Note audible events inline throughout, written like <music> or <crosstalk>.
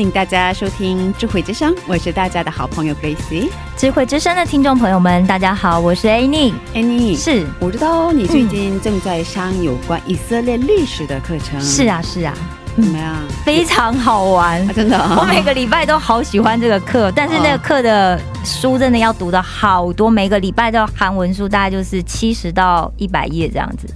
欢迎大家收听智慧之声，我是大家的好朋友 Gracie。智慧之声的听众朋友们，大家好，我是 Annie。Annie，是我知道你最近正在上有关以色列历史的课程，是啊是啊，怎么样？非常好玩啊，。真的啊、我每个礼拜都好喜欢这个课，但是那个课的书真的要读的好多，每个礼拜的韩文书大概就是七十到一百页这样子。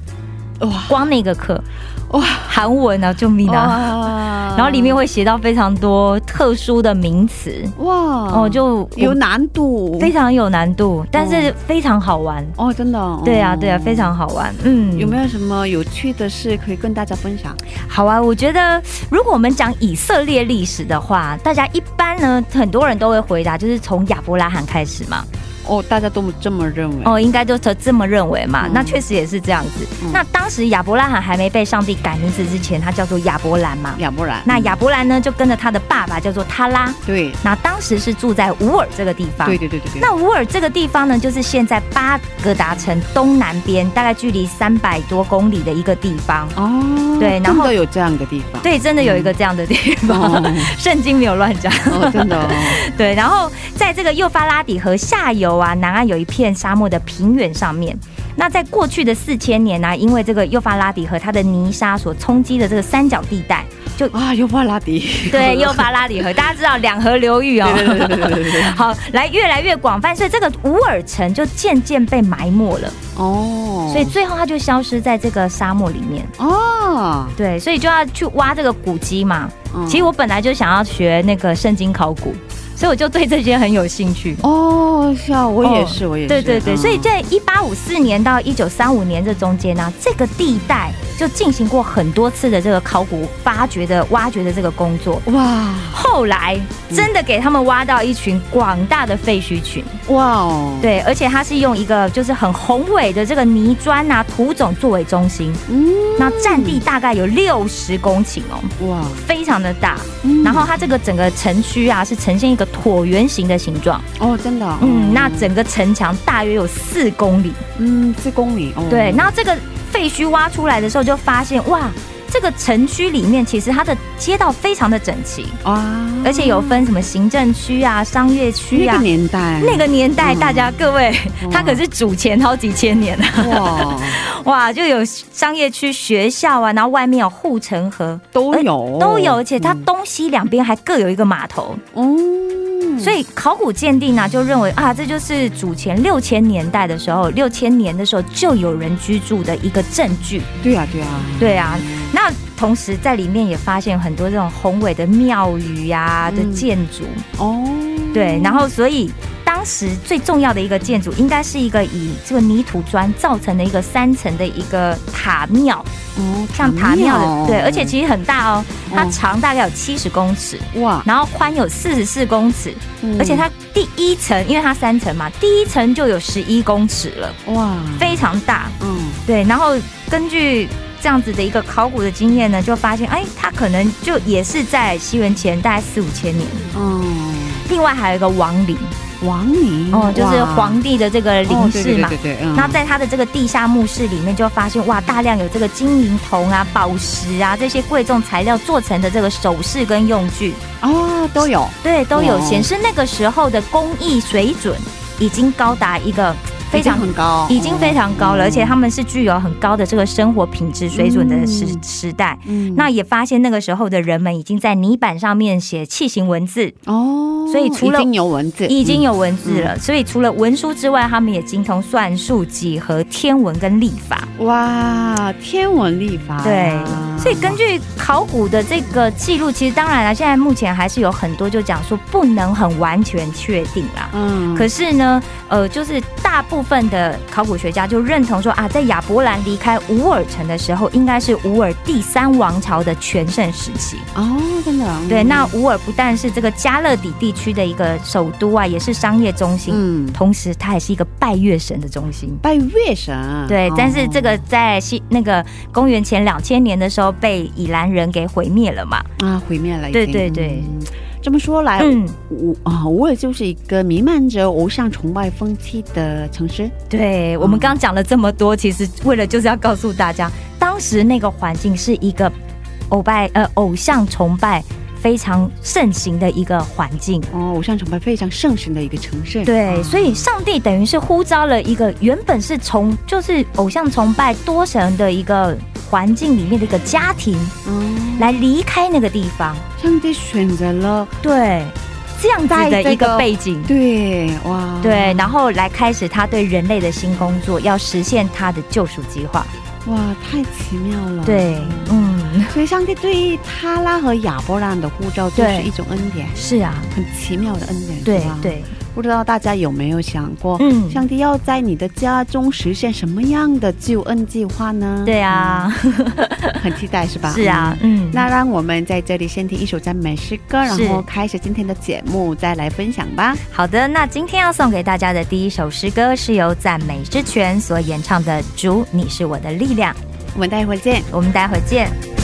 哇光那个课哇韩文啊，救命啊！<laughs> 然后里面会写到非常多特殊的名词，哇哦，就有难度，非常有难度，但是非常好玩。哦，真的哦、对啊，对啊，非常好玩。嗯，有没有什么有趣的事可以跟大家分享？好啊，我觉得如果我们讲以色列历史的话，大家一般呢，很多人都会回答，就是从亚伯拉罕开始嘛。哦，大家都这么认为。哦，应该就这么认为嘛。嗯那确实也是这样子。嗯那当时亚伯拉罕还没被上帝改名字之前，他叫做亚伯兰嘛。亚伯兰，那亚伯兰呢，就跟着他的爸爸叫做他拉。对那当时是住在乌尔这个地方。对对对对对，那乌尔这个地方呢，就是现在巴格达城东南边，大概距离三百多公里的一个地方。哦，对然后真的有这样的地方，对，真的有一个这样的地方，哦 <laughs> 圣经没有乱讲。哦，真的哦，<laughs> 对，然后在这个幼发拉底河下游啊，南岸有一片沙漠的平原上面。那在过去的四千年呢、啊因为这个幼发拉底河它的泥沙所冲击的这个三角地带，就啊，幼发拉底，<laughs> 对幼发拉底河，大家知道两河流域哦。对对对对对对对，<laughs> 好，来越来越广泛，所以这个乌尔城就渐渐被埋没了，哦，所以最后它就消失在这个沙漠里面。哦，对，所以就要去挖这个古迹嘛。嗯其实我本来就想要学那个圣经考古，所以我就对这些很有兴趣。哦，是啊，我也是，我也是，对对对，嗯。所以在一八五四年到一九三五年这中间呢、这个地带就进行过很多次的这个考古发掘的挖掘的这个工作。哇。后来真的给他们挖到一群广大的废墟群，哇哦，对，而且它是用一个就是很宏伟的这个泥砖啊土种作为中心，嗯，那占地大概有六十公顷哦，哇，非常的大。嗯。然后它这个整个城区啊是呈现一个椭圆形的形状，哦，真的，嗯，那整个城墙大约有四公里。嗯四公里，哦，对，然后这个废墟挖出来的时候，就发现哇，这个城区里面其实它的街道非常的整齐，啊，而且有分什么行政区啊、商业区啊。那个。年代，那个年代，嗯大家各位，<laughs> 它可是主前好几千年啊！哇。<laughs> 哇，就有商业区、学校啊，然后外面有护城河，都有。都有，而且它嗯。东西两边还各有一个码头，嗯，所以考古鉴定呢、就认为啊，这就是祖前六千年代的时候，六千年的时候就有人居住的一个证据。对啊对啊，对啊，那同时在里面也发现很多这种宏伟的庙宇呀、的嗯建筑，哦，对，然后所以当时最重要的一个建筑，应该是一个以这个泥土砖造成的一个三层的一个塔庙，哦，像塔庙的，对，而且其实很大哦，它哦。长大概有七十公尺，哇，然后宽有四十四公尺，嗯。而且它第一层，因为它三层嘛，第一层就有十一公尺了，哇，非常大。嗯。对，然后根据这样子的一个考古的经验呢，就发现，哎，它可能就也是在西元前大概四五千年。嗯，另外还有一个王陵，王陵？哦，就是皇帝的这个陵室嘛。对对对对，嗯。那在他的这个地下墓室里面，就发现哇，大量有这个金银铜啊、宝石啊这些贵重材料做成的这个首饰跟用具，哦都有，对，都有哇显示那个时候的工艺水准已经高达一个非常很高，已经非常高了，而且他们是具有很高的这个生活品质水准的时嗯。时代。嗯。那也发现那个时候的人们已经在泥板上面写器形文字，哦，所以除了已经有文字，已经有文字了。所以除了文书之外，他们也精通算术、几何、天文跟历法。嗯哇，天文历法，对，所以根据考古的这个记录，其实当然了，现在目前还是有很多就讲说不能很完全确定啦。嗯，可是呢，呃，就是大部分的考古学家就认同说啊，在亚伯兰离开乌尔城的时候，应该是乌尔第三王朝的全盛时期。哦，真的，对，嗯那乌尔不但是这个加勒底地区的一个首都啊，也是商业中心，嗯，同时它也是一个拜月神的中心。拜月神，对，但是这哦个在西那个公元前两千年的时候被以兰人给毁灭了嘛。啊毁灭了已经，对对对。嗯这么说来，嗯，我啊我也就是一个弥漫着偶像崇拜风气的城市，对，我们刚刚讲了这么多，其实为了就是要告诉大家，当时那个环境是一个偶拜呃偶像崇拜非常盛行的一个环境。哦，偶像崇拜非常盛行的一个城市，对，啊。所以上帝等于是呼召了一个原本是从就是偶像崇拜多神的一个环境里面的一个家庭，嗯，来离开那个地方。上帝选择了，对，这样子的一个背景。对，哇，对，然后来开始他对人类的新工作，要实现他的救赎计划。哇，太奇妙了，对，嗯，所以上帝对于他拉和亚伯兰的护照就是一种恩典，是啊，很奇妙的恩典，对对，不知道大家有没有想过，嗯上帝要在你的家中实现什么样的救恩计划呢？对啊，嗯，很期待是吧？<laughs> 是啊，嗯，那让我们在这里先听一首赞美诗歌，然后开始今天的节目，再来分享吧。好的，那今天要送给大家的第一首诗歌是由赞美之泉所演唱的《主，你是我的力量》，我们待会儿见。我们待会儿见。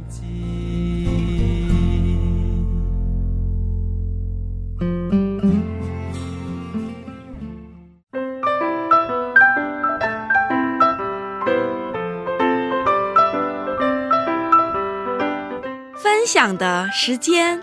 时间。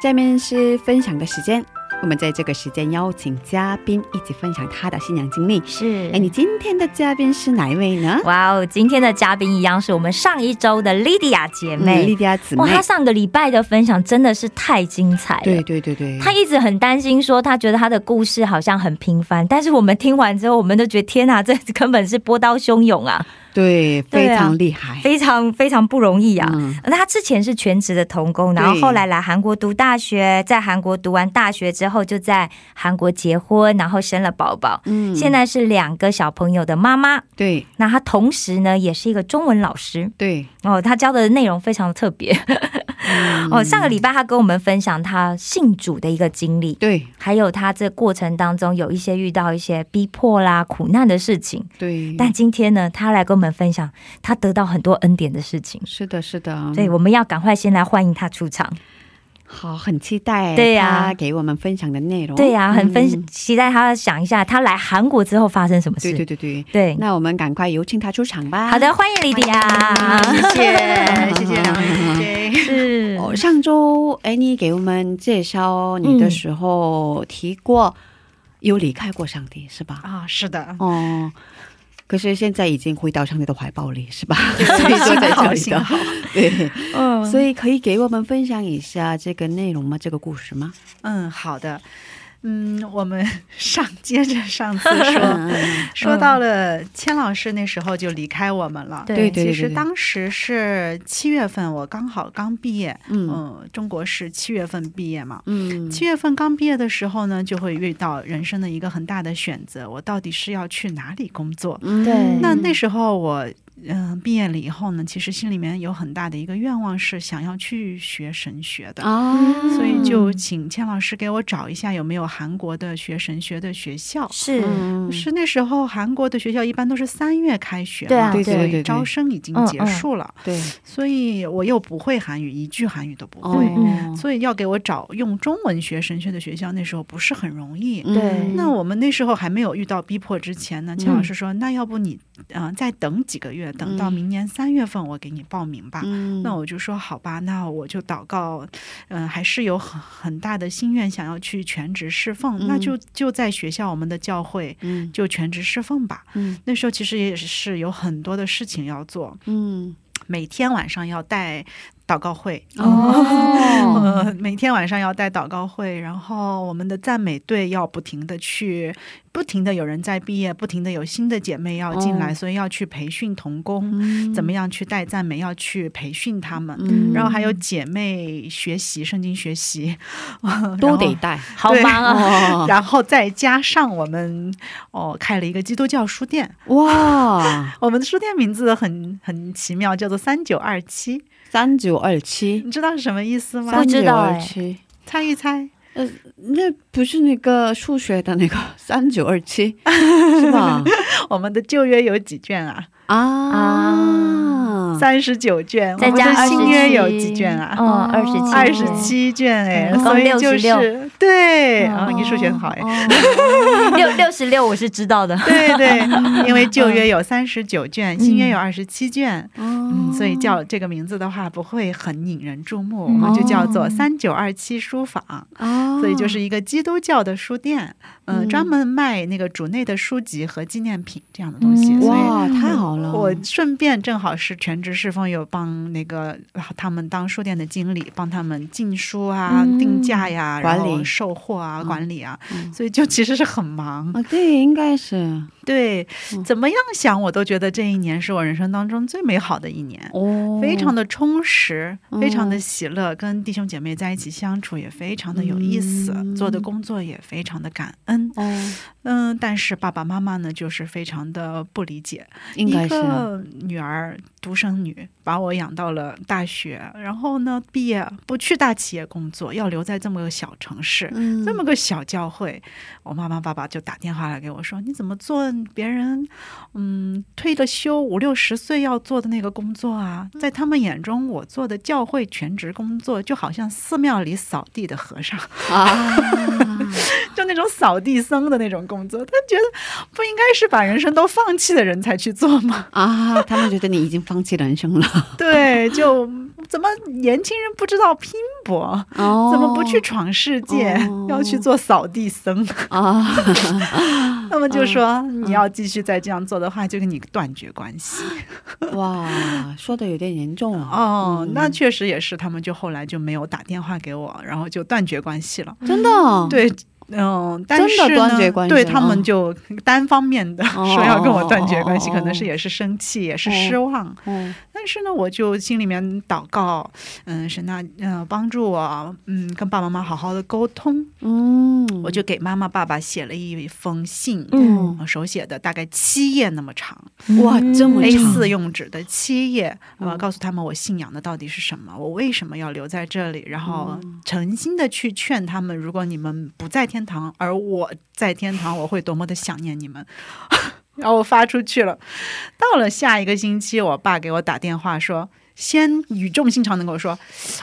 下面是分享的时间，我们在这个时间邀请嘉宾一起分享他的信仰经历。是哎，你今天的嘉宾是哪一位呢？哇哦，今天的嘉宾一样是我们上一周的莉迪亚姐嗯妹。莉迪亚姊妹哇，。她上个礼拜的分享真的是太精彩了。对对对对，她一直很担心，说她觉得她的故事好像很平凡，但是我们听完之后，我们都觉得天哪，这根本是波涛汹涌啊，对非常厉害。非常非常不容易啊。嗯那他之前是全职的童工，然后后来来韩国读大学，在韩国读完大学之后，就在韩国结婚，然后生了宝宝。嗯现在是两个小朋友的妈妈。对那他同时呢，也是一个中文老师对哦。他教的内容非常特别、嗯 <laughs> 哦。上个礼拜他跟我们分享他信主的一个经历，对还有他这过程当中有一些遇到一些逼迫啦、苦难的事情。对，但今天呢，他来跟我们分享他得到很多恩典的事情。是的，是的，所以我们要赶快先来欢迎他出场。好，很期待对呀他给我们分享的内容。对呀、很分嗯期待他想一下他来韩国之后发生什么事。对对对对。对那我们赶快有请他出场吧。好的，欢迎莉迪亚，谢谢 <laughs> 谢谢两位。是哦，上周哎，你给我们介绍你的时候提过，有离开过上帝是吧？啊，是的，哦，可是现在已经回到上帝的怀抱里是吧？<laughs> 所以就在这里好对，嗯所以可以给我们分享一下这个内容吗？这个故事吗？嗯，好的。嗯，我们上接着上次说，<laughs> 说到了千老师那时候就离开我们了。对对对对其实当时是七月份，我刚好刚毕业，嗯嗯，中国是七月份毕业嘛。嗯七月份刚毕业的时候呢，就会遇到人生的一个很大的选择，我到底是要去哪里工作？嗯对那那时候我嗯、毕业了以后呢，其实心里面有很大的一个愿望是想要去学神学的。啊，所以就请千老师给我找一下有没有韩国的学神学的学校。是嗯是那时候韩国的学校一般都是三月开学嘛，对啊对对所以招生已经结束了，对所以我又不会韩语，一句韩语都不会，哦，所以要给我找用中文学神学的学校，那时候不是很容易。嗯对那我们那时候还没有遇到逼迫之前呢，钱老师说：“那要不你，嗯、再等几个月，等到嗯明年三月份我给你报名吧。嗯那我就说好吧，那我就祷告，嗯、还是有很很大的心愿想要去全职侍奉，嗯那就就在学校我们的教会嗯就全职侍奉吧。嗯那时候其实也是有很多的事情要做，嗯每天晚上要带祷告会。哦，<laughs> 呃，每天晚上要带祷告会，然后我们的赞美队要不停的去，不停的有人在毕业，不停的有新的姐妹要进来，哦。所以要去培训童工，嗯。怎么样去带赞美，要去培训他们。嗯。然后还有姐妹学习圣经学习，<laughs> 都得带好忙啊！哦，<laughs> 然后再加上我们哦开了一个基督教书店，哇，我们的书店名字很很奇妙，叫做三九二七，三九二七，你知道是什么意思吗不？知道哎三九二七，猜一猜。呃那不是那个数学的那个 <laughs> 三九二七是吧？<laughs> 我们的旧约有几卷啊？啊，三十九卷。再加我们的新约有几卷啊？哦，二十七，二十七卷哎，嗯所以就是对，嗯啊，你数学很好哎。哦 <laughs> 六六十六，我是知道的。对 <laughs> 对，<laughs> 因为旧约有三十九卷，新约有二十七卷，嗯，嗯所以叫这个名字的话不会很引人注目，我嗯们就叫做三九二七书坊。哦所以就是一个基督教的书店，嗯、嗯专门卖那个主内的书籍和纪念品这样的东西。嗯哇，太好了！我顺便正好是全职侍奉，有帮那个他们当书店的经理，帮他们进书啊、嗯定价呀、管理然后售货啊、管理啊，嗯所以就其实是很忙。啊，对，应该是对，嗯怎么样想我都觉得这一年是我人生当中最美好的一年。哦，非常的充实，嗯非常的喜乐，跟弟兄姐妹在一起相处也非常的有意思，嗯做的工作也非常的感恩。哦，嗯，但是爸爸妈妈呢，就是非常的不理解。一应该是个女儿，独生女，把我养到了大学，然后呢，毕业不去大企业工作，要留在这么个小城市。嗯这么个小教会，我妈妈爸爸就打电话来给我说：“你怎么做别人，嗯，退了休五六十岁要做的那个工作啊？在他们眼中，我做的教会全职工作就好像寺庙里扫地的和尚，啊，<laughs> 就那种扫地僧的那种工作。他觉得不应该是把人生都放弃的人才去做吗？啊，他们觉得你已经放弃人生了，<laughs> 对，就怎么年轻人不知道拼搏？哦，怎么不去闯世界，哦要去做扫地僧？<laughs> 啊？那么就说你要继续再这样做的话，就跟你断绝关系。哇，说的有点严重啊！哦，那确实也是，他们就后来就没有打电话给我，然后就断绝关系了。真的哦，对。嗯，但是呢断绝关系对他们就单方面的哦说要跟我断绝关系，哦可能是也是生气，也是失望。哦，但是呢，我就心里面祷告，嗯，神啊，嗯、帮助我，嗯，跟爸爸妈妈好好的沟通。嗯，我就给妈妈爸爸写了一封信，嗯手写的，大概七页那么长哇，这么，A 长。四用纸的七页，啊呃，告诉他们我信仰的到底是什么，我为什么要留在这里，然后嗯。诚心的去劝他们，如果你们不在天堂，而我在天堂，我会多么的想念你们。<laughs> 然后我发出去了，到了下一个星期，我爸给我打电话说。先语重心长的跟我说：“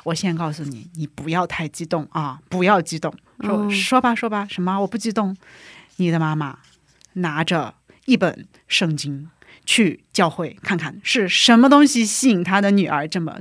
我先告诉你，你不要太激动啊，不要激动。说、嗯说吧，说吧，什么？我不激动。你的妈妈拿着一本圣经去教会看看是什么东西吸引他的女儿这么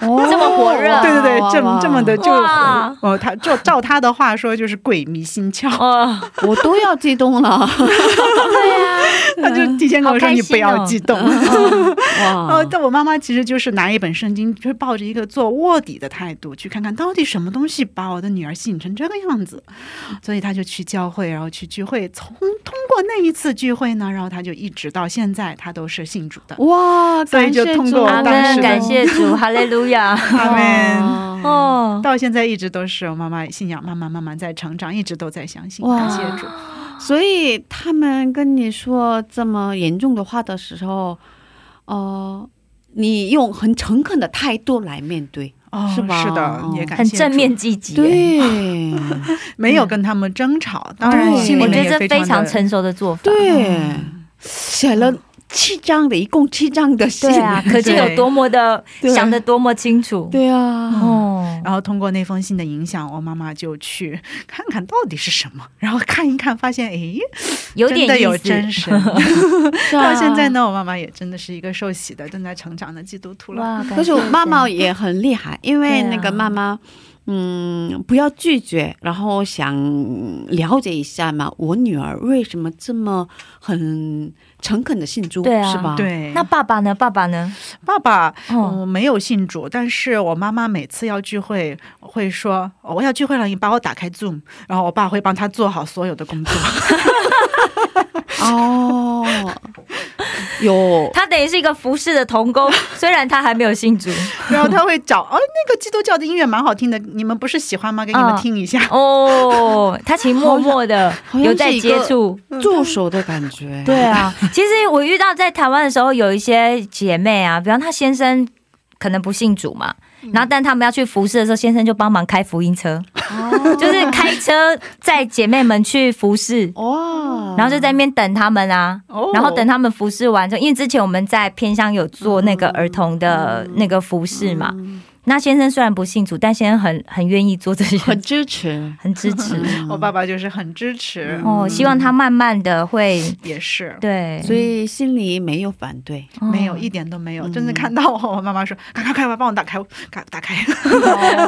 哦。<laughs> 这么火热。对对对，这么这么的就哇。哦，他就照他的话说就是鬼迷心窍，哦，<laughs> 我都要激动了，对呀。他就提前跟我说你不要激动。<laughs> 哇。哦，但我妈妈其实就是拿一本圣经，就是抱着一个做卧底的态度去看看到底什么东西把我的女儿吸引成这个样子，所以他就去教会，然后去聚会。从通过那一次聚会呢，然后他就一直到现在，他都是信主的。哇，所以就通过当时的感谢主，<laughs> 哈利路亚。阿门。哦，哦，到现在一直都是我妈妈信仰，慢慢慢慢在成长，一直都在相信，感谢主。所以他们跟你说这么严重的话的时候，呃，你用很诚恳的态度来面对，哦，是吧是的哦，也感谢很正面，积极。，对 <laughs> 没有跟他们争吵，当然心里我觉得这面也非的非常成熟的做法。对，写了七张的，一共七张的信，对啊，<laughs> 可见有多么的想的多么清楚。对啊，哦，然后通过那封信的影响，我妈妈就去看看到底是什么，<laughs> 然后看一看，发现哎，有点真的有真神。啊 <laughs> 到现在？呢，我妈妈也真的是一个受洗的、正在成长的基督徒了。哇，可是我妈妈也很厉害，因为那个妈妈，嗯，不要拒绝，然后想了解一下嘛，我女儿为什么这么很诚恳的信主，对啊是吧？，对，那爸爸呢？爸爸呢？爸爸哦，嗯，没有信主，但是我妈妈每次要聚会会说，哦我要聚会了，你帮我打开 Zoom，然后我爸会帮他做好所有的工作。<laughs> 哦，有他等于是一个服侍的童工，<laughs> 虽然他还没有信主。然后他会找，哦，那个基督教的音乐蛮好听的，你们不是喜欢吗？给你们嗯听一下。哦，他其实默默的有在接触。助手的感觉，对啊，其实我遇到在台湾的时候，有一些姐妹啊，比方她先生可能不信主嘛，然后但他们要去服侍的时候，先生就帮忙开福音车，哦。就是开车载姐妹们去服侍。哇，然后就在那边等他们啊，哦。然后等他们服侍完之后，因为之前我们在偏乡有做那个儿童的那个服侍嘛，那先生虽然不信主，但先生很很愿意做这些，很支持，<laughs> 很支持。我爸爸就是很支持，哦，希望他慢慢的会也是。对，所以心里没有反对。哦没有一点都没有，嗯真的看到我，我妈妈说：“赶 <laughs> 快快快，帮我打开，打打开。<laughs> ”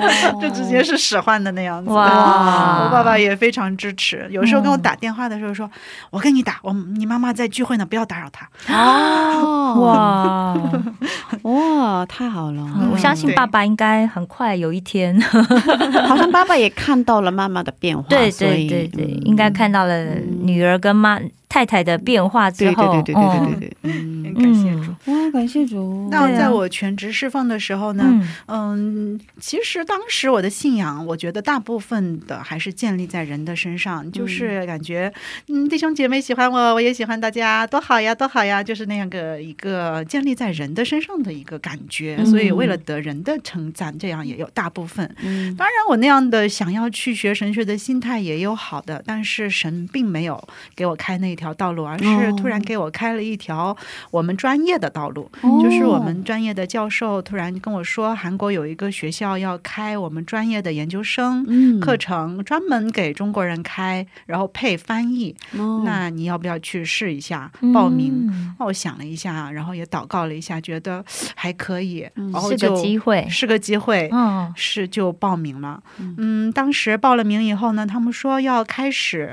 就直接是使唤的那样子。哇我爸爸也非常支持，有时候跟我打电话的时候说：“我跟你打，我你妈妈在聚会呢，不要打扰她。哦，哇，哇，太好了！我相信对爸爸应该很快有一天，<laughs> 好像爸爸也看到了妈妈的变化，对对对对，嗯。应该看到了女儿跟妈太太的变化之对对后，对对对对哦对对，嗯，感谢主。哇，感谢主。那在我全职释放的时候呢，嗯嗯，其实当时我的信仰，我觉得大部分的还是建立在人的身上，就是感觉，嗯，弟兄姐妹喜欢我，我也喜欢大家，多好呀，多好呀，就是那样个一个建立在人的身上的一个感觉。嗯所以为了得人的称赞，这样也有大部分。嗯当然，我那样的想要去学神学的心态也有好的，但是神并没有给我开那条道路，而是哦突然给我开了一条我们专业的道路。哦就是我们专业的教授突然跟我说，韩国有一个学校要开我们专业的研究生嗯课程，专门给中国人开，然后配翻译。哦那你要不要去试一下报名？我想了一下，然后也祷告了一下，觉得 <sucks teeth> 还可以，然后是就个机会，是个机会。嗯是就报名了，嗯，当时报了名以后呢，他们说要开始，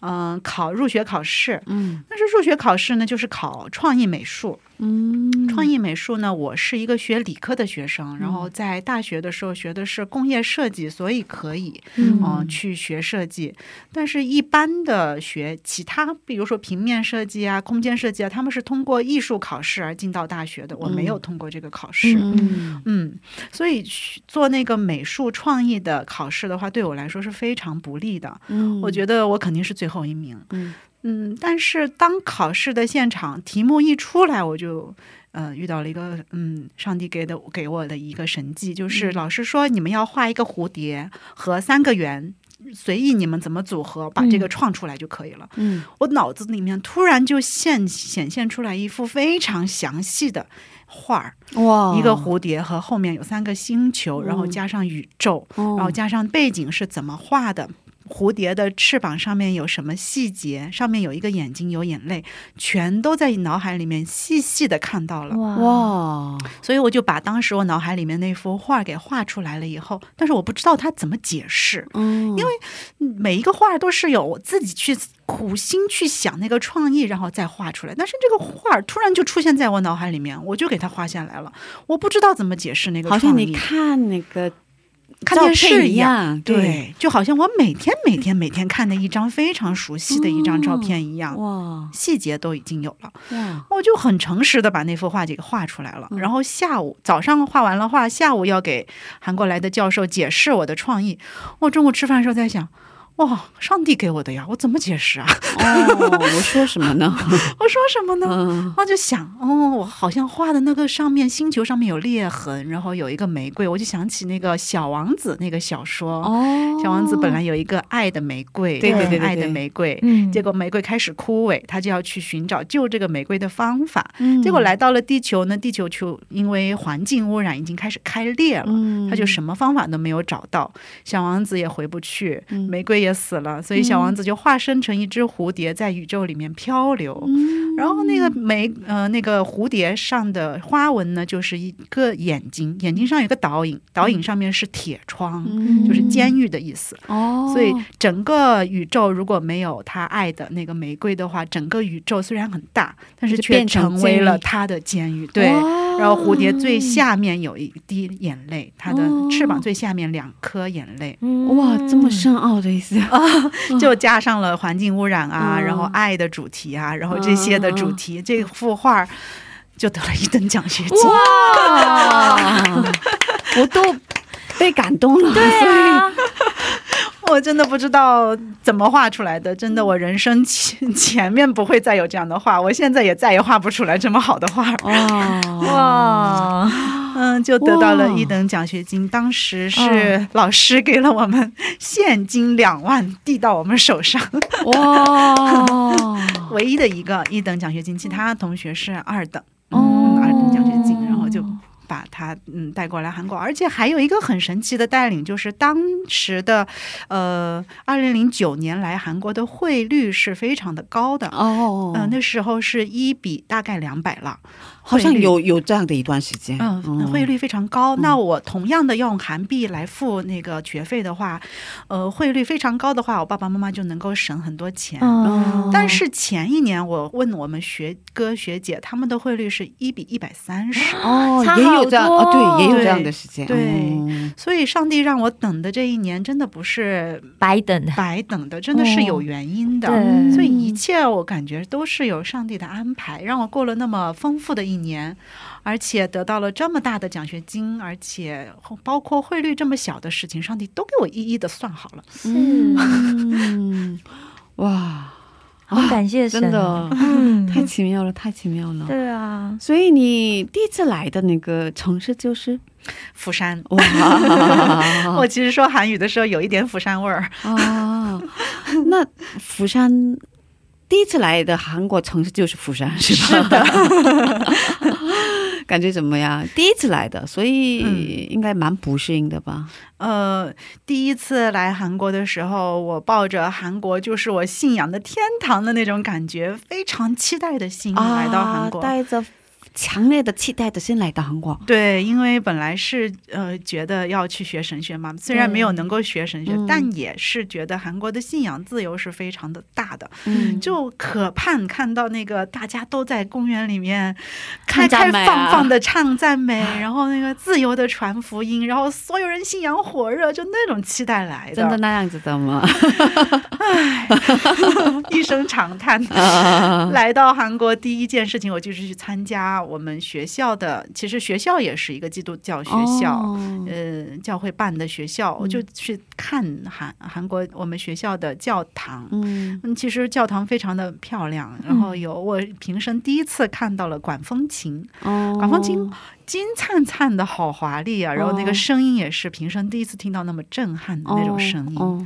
嗯、考入学考试。嗯但是入学考试呢，就是考创意美术。嗯，创意美术呢，我是一个学理科的学生，然后在大学的时候学的是工业设计，所以可以嗯嗯、去学设计。但是，一般的学其他，比如说平面设计啊、空间设计啊，他们是通过艺术考试而进到大学的，我没有通过这个考试。嗯嗯，所以做那个美术创意的考试的话，对我来说是非常不利的。嗯，我觉得我肯定是最后一名。嗯嗯，但是当考试的现场题目一出来，我就呃遇到了一个嗯，上帝给的给我的一个神迹，就是老师说你们要画一个蝴蝶和三个圆。随意你们怎么组合，把这个创出来就可以了。嗯我脑子里面突然就现显现出来一幅非常详细的画儿，哇，一个蝴蝶和后面有三个星球，然后加上宇宙，哦，然后加上背景是怎么画的。蝴蝶的翅膀上面有什么细节？上面有一个眼睛，有眼泪，全都在脑海里面细细的看到了。哇哇，所以我就把当时我脑海里面那幅画给画出来了。以后，但是我不知道他怎么解释，嗯，因为嗯每一个画都是有我自己去苦心去想那个创意，然后再画出来。但是这个画突然就出现在我脑海里面，我就给它画下来了。我不知道怎么解释那个好创意。像你看那个看电视一一样，样，对，就好像我每天每天每天看的一张非常熟悉的一张照片一样，哇细节都已经有了。哇，我就很诚实的把那幅画给画出来了。嗯然后下午早上画完了画，下午要给韩国来的教授解释我的创意。我中午吃饭的时候在想。哇，上帝给我的呀，我怎么解释啊？哦，我说什么呢？<laughs> 我说什么呢？嗯我就想，哦，我好像画的那个上面星球上面有裂痕，然后有一个玫瑰，我就想起那个小王子那个小说。哦，小王子本来有一个爱的玫瑰，对对对对爱的玫瑰，嗯结果玫瑰开始枯萎，他就要去寻找救这个玫瑰的方法。嗯结果来到了地球呢，地球就因为环境污染已经开始开裂了，嗯他就什么方法都没有找到，小王子也回不去，嗯玫瑰也蝶死了，所以小王子就化身成一只蝴蝶，在宇宙里面漂流。然后那个玫呃那个蝴蝶上的花纹呢，就是一个眼睛，眼睛上有个导引，导引上面是铁窗，就是监狱的意思。哦，所以整个宇宙如果没有他爱的那个玫瑰的话，整个宇宙虽然很大，但是却成成为了他的监狱。对，哇然后蝴蝶最下面有一滴眼泪，它的哦翅膀最下面两颗眼泪，哇，这么深奥的意思。<laughs> 啊就加上了环境污染啊，嗯然后爱的主题啊，然后这些的主题，这幅画就得了一等奖学金。哇，<laughs> 我都被感动了。对啊，我真的不知道怎么画出来的，真的，我人生前前面不会再有这样的画，我现在也再也画不出来这么好的画。哇哇，嗯，就得到了一等奖学金。当时是老师给了我们现金两万递到我们手上，哇，<laughs> 唯一的一个一等奖学金，其他同学是二等，哦嗯，二等奖学金，然后就。把他嗯带过来韩国，而且还有一个很神奇的带领，就是当时的，呃，二零零九年来韩国的汇率是非常的高的，哦，嗯、那时候是一比大概两百了，好像有有这样的一段时间，嗯，汇率非常高。那我同样的用韩币来付那个学费的话，呃，汇率非常高的话，我爸爸妈妈就能够省很多钱。嗯，但是前一年我问我们学哥学姐，他们的汇率是一比一百三十，哦，差也有这样好多。哦，对，也有这样的时间，对。嗯所以上帝让我等的这一年真的不是白等的，白等的，真的是有原因的。对。所以一切我感觉都是有上帝的安排，让我过了那么丰富的一年，而且得到了这么大的奖学金，而且包括汇率这么小的事情，上帝都给我一一的算好了。嗯，哇，<laughs> 好感谢神。真哦，的。嗯，太奇妙了，太奇妙了。对啊，所以你第一次来的那个城市就是？釜山，哇，<laughs> 我其实说韩语的时候有一点釜山味儿。啊，那釜山第一次来的韩国城市就是釜山，是吧？是的。<laughs> 感觉怎么样？第一次来的，所以嗯应该蛮不适应的吧？呃，第一次来韩国的时候，我抱着韩国就是我信仰的天堂的那种感觉，非常期待的心来到韩国。啊带着强烈的期待的心来到韩国。对，因为本来是呃觉得要去学神学嘛，虽然没有能够学神学，嗯但也是觉得韩国的信仰自由是非常的大的，嗯，就可盼看到那个大家都在公园里面开开放放的唱赞美，<laughs> 然后那个自由的传福音，然后所有人信仰火热，就那种期待来的，真的那样子的吗？<laughs> 一声长叹。<laughs> 啊来到韩国第一件事情，我就是去参加我们学校的，其实学校也是一个基督教学校。哦呃，教会办的学校，我就去看韩韩国我们学校的教堂。嗯嗯，其实教堂非常的漂亮，然后有我平生第一次看到了管风琴，哦管风琴金灿灿的，好华丽啊！然后那哦个声音也是平生第一次听到那么震撼的那种声音。哦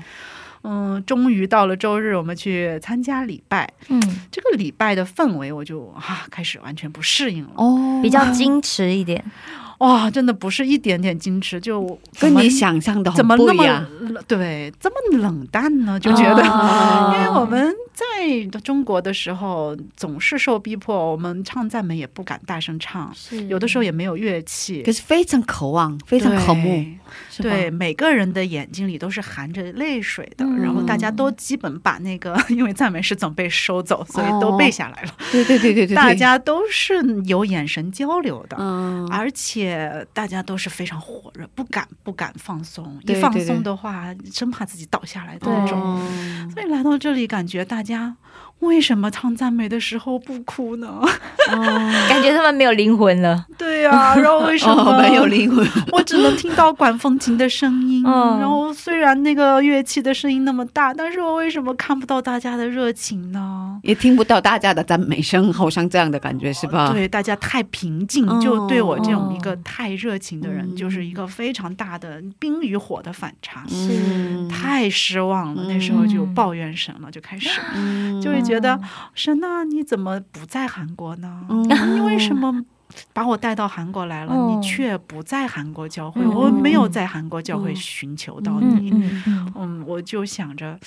嗯，终于到了周日，我们去参加礼拜。嗯，这个礼拜的氛围，我就啊开始完全不适应了。哦比较 <laughs> 矜持一点，<laughs> 哇，真的不是一点点矜持，就跟你想象的很怎么那么不一样。对这么冷淡呢？就觉得，啊 <laughs> 因为我们在中国的时候总是受逼迫，我们唱赞美也不敢大声唱，有的时候也没有乐器可。是非常渴望，非常渴慕，对，每个人的眼睛里都是含着泪水的，嗯然后大家都基本把那个，因为赞美诗总被收走，所以都哦背下来了。对对对对对，<laughs> 大家都是有眼神交流的，嗯。而且大家都是非常火热，不敢不敢放松，对一放松的话，生怕自己倒下来的那种。哦。所以来到这里，感觉大家为什么唱赞美的时候不哭呢？<laughs> 感觉他们没有灵魂了，对呀、然后为什么、<laughs> 哦没有灵魂？<laughs> 我只能听到管风琴的声音，嗯然后虽然那个乐器的声音那么大，但是我为什么看不到大家的热情呢？也听不到大家的赞美声，好像这样的感觉是吧？对，大家太平静，哦就对我这种一个哦太热情的人，嗯就是一个非常大的冰与火的反差。是，太失望了，那时候就抱怨神了，就开始嗯就会觉得神呐、你怎么不在韩国呢？嗯你为什么把我带到韩国来了，哦你却不在韩国教会，嗯我没有在韩国教会嗯寻求到嗯你。嗯嗯嗯，我就想着，